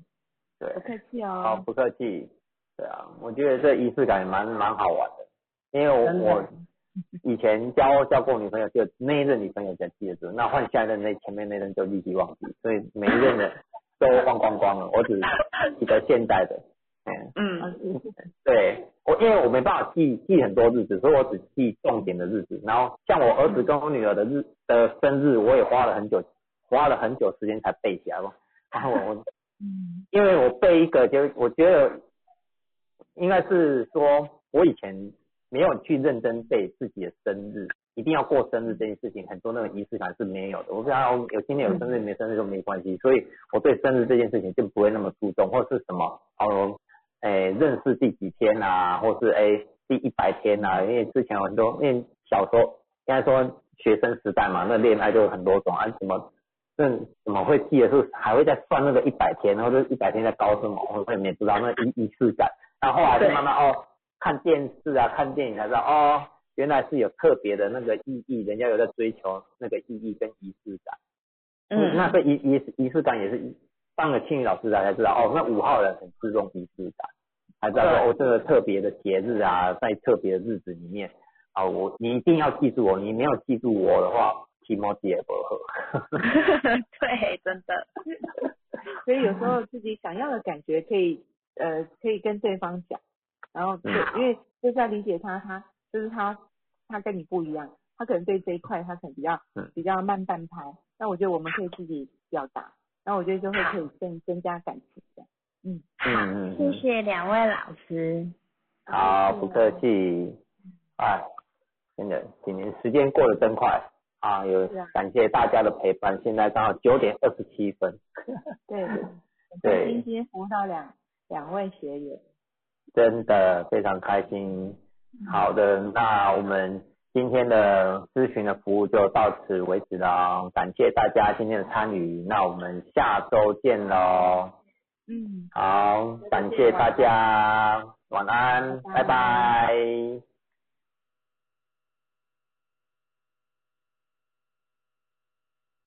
对不，客气哦好，哦。不客气。对啊，我觉得这仪式感也蛮蛮好玩的。因为我我以前交交过女朋友，就那一任女朋友才记得住，那换下一任那前面那任就立即忘记，所以每一任的都忘光光了，我只记得现在的，嗯。嗯，对我，因为我没办法记记很多日子，所以我只记重点的日子。然后像我儿子跟我女儿的日的生日，我也花了很久，花了很久时间才背起来嘛。然后我，嗯 因为我背一个，就我觉得应该是说，我以前没有去认真背自己的生日，一定要过生日这件事情，很多那种仪式感是没有的。我不知道有今天有生日没生日都没关系，所以我对生日这件事情就不会那么注重，或是什么哦。诶、认识第几天啊，或是诶、第一百天啊，因为之前有很多，因为小时候应该说学生时代嘛，那恋爱就有很多种啊，什么那怎么会记得是还会再算那个一百天，然后这一百天在高什么，我也不知道那仪仪式感，然后后来就慢慢哦看电视啊看电影才知道哦，原来是有特别的那个意义，人家有在追求那个意义跟仪式感。嗯那个仪仪仪式感也是当了庆余老师才知道，哦，那五号人很注重仪式感，才知道说哦，这个特别的节日啊，在特别的日子里面，啊，我你一定要记住我，你没有记住我的话，提莫也不合。对，真的，所以有时候自己想要的感觉可以呃可以跟对方讲，然后对，嗯因为就是要理解他，他就是他他跟你不一样，他可能对这一块他可能比较嗯比较慢半拍，那我觉得我们可以自己表达，那我觉得就会可以增增加感情的。嗯，嗯嗯，谢谢两位老师。好，不客气。哎，真的，今年时间过得真快啊！有感谢大家的陪伴，现在刚好九点二十七分。对，对今天服务到两两位学员。真的非常开心。好的，那我们今天的咨询的服务就到此为止了，感谢大家今天的参与，那我们下周见喽。嗯。好，感谢大家，晚安，拜拜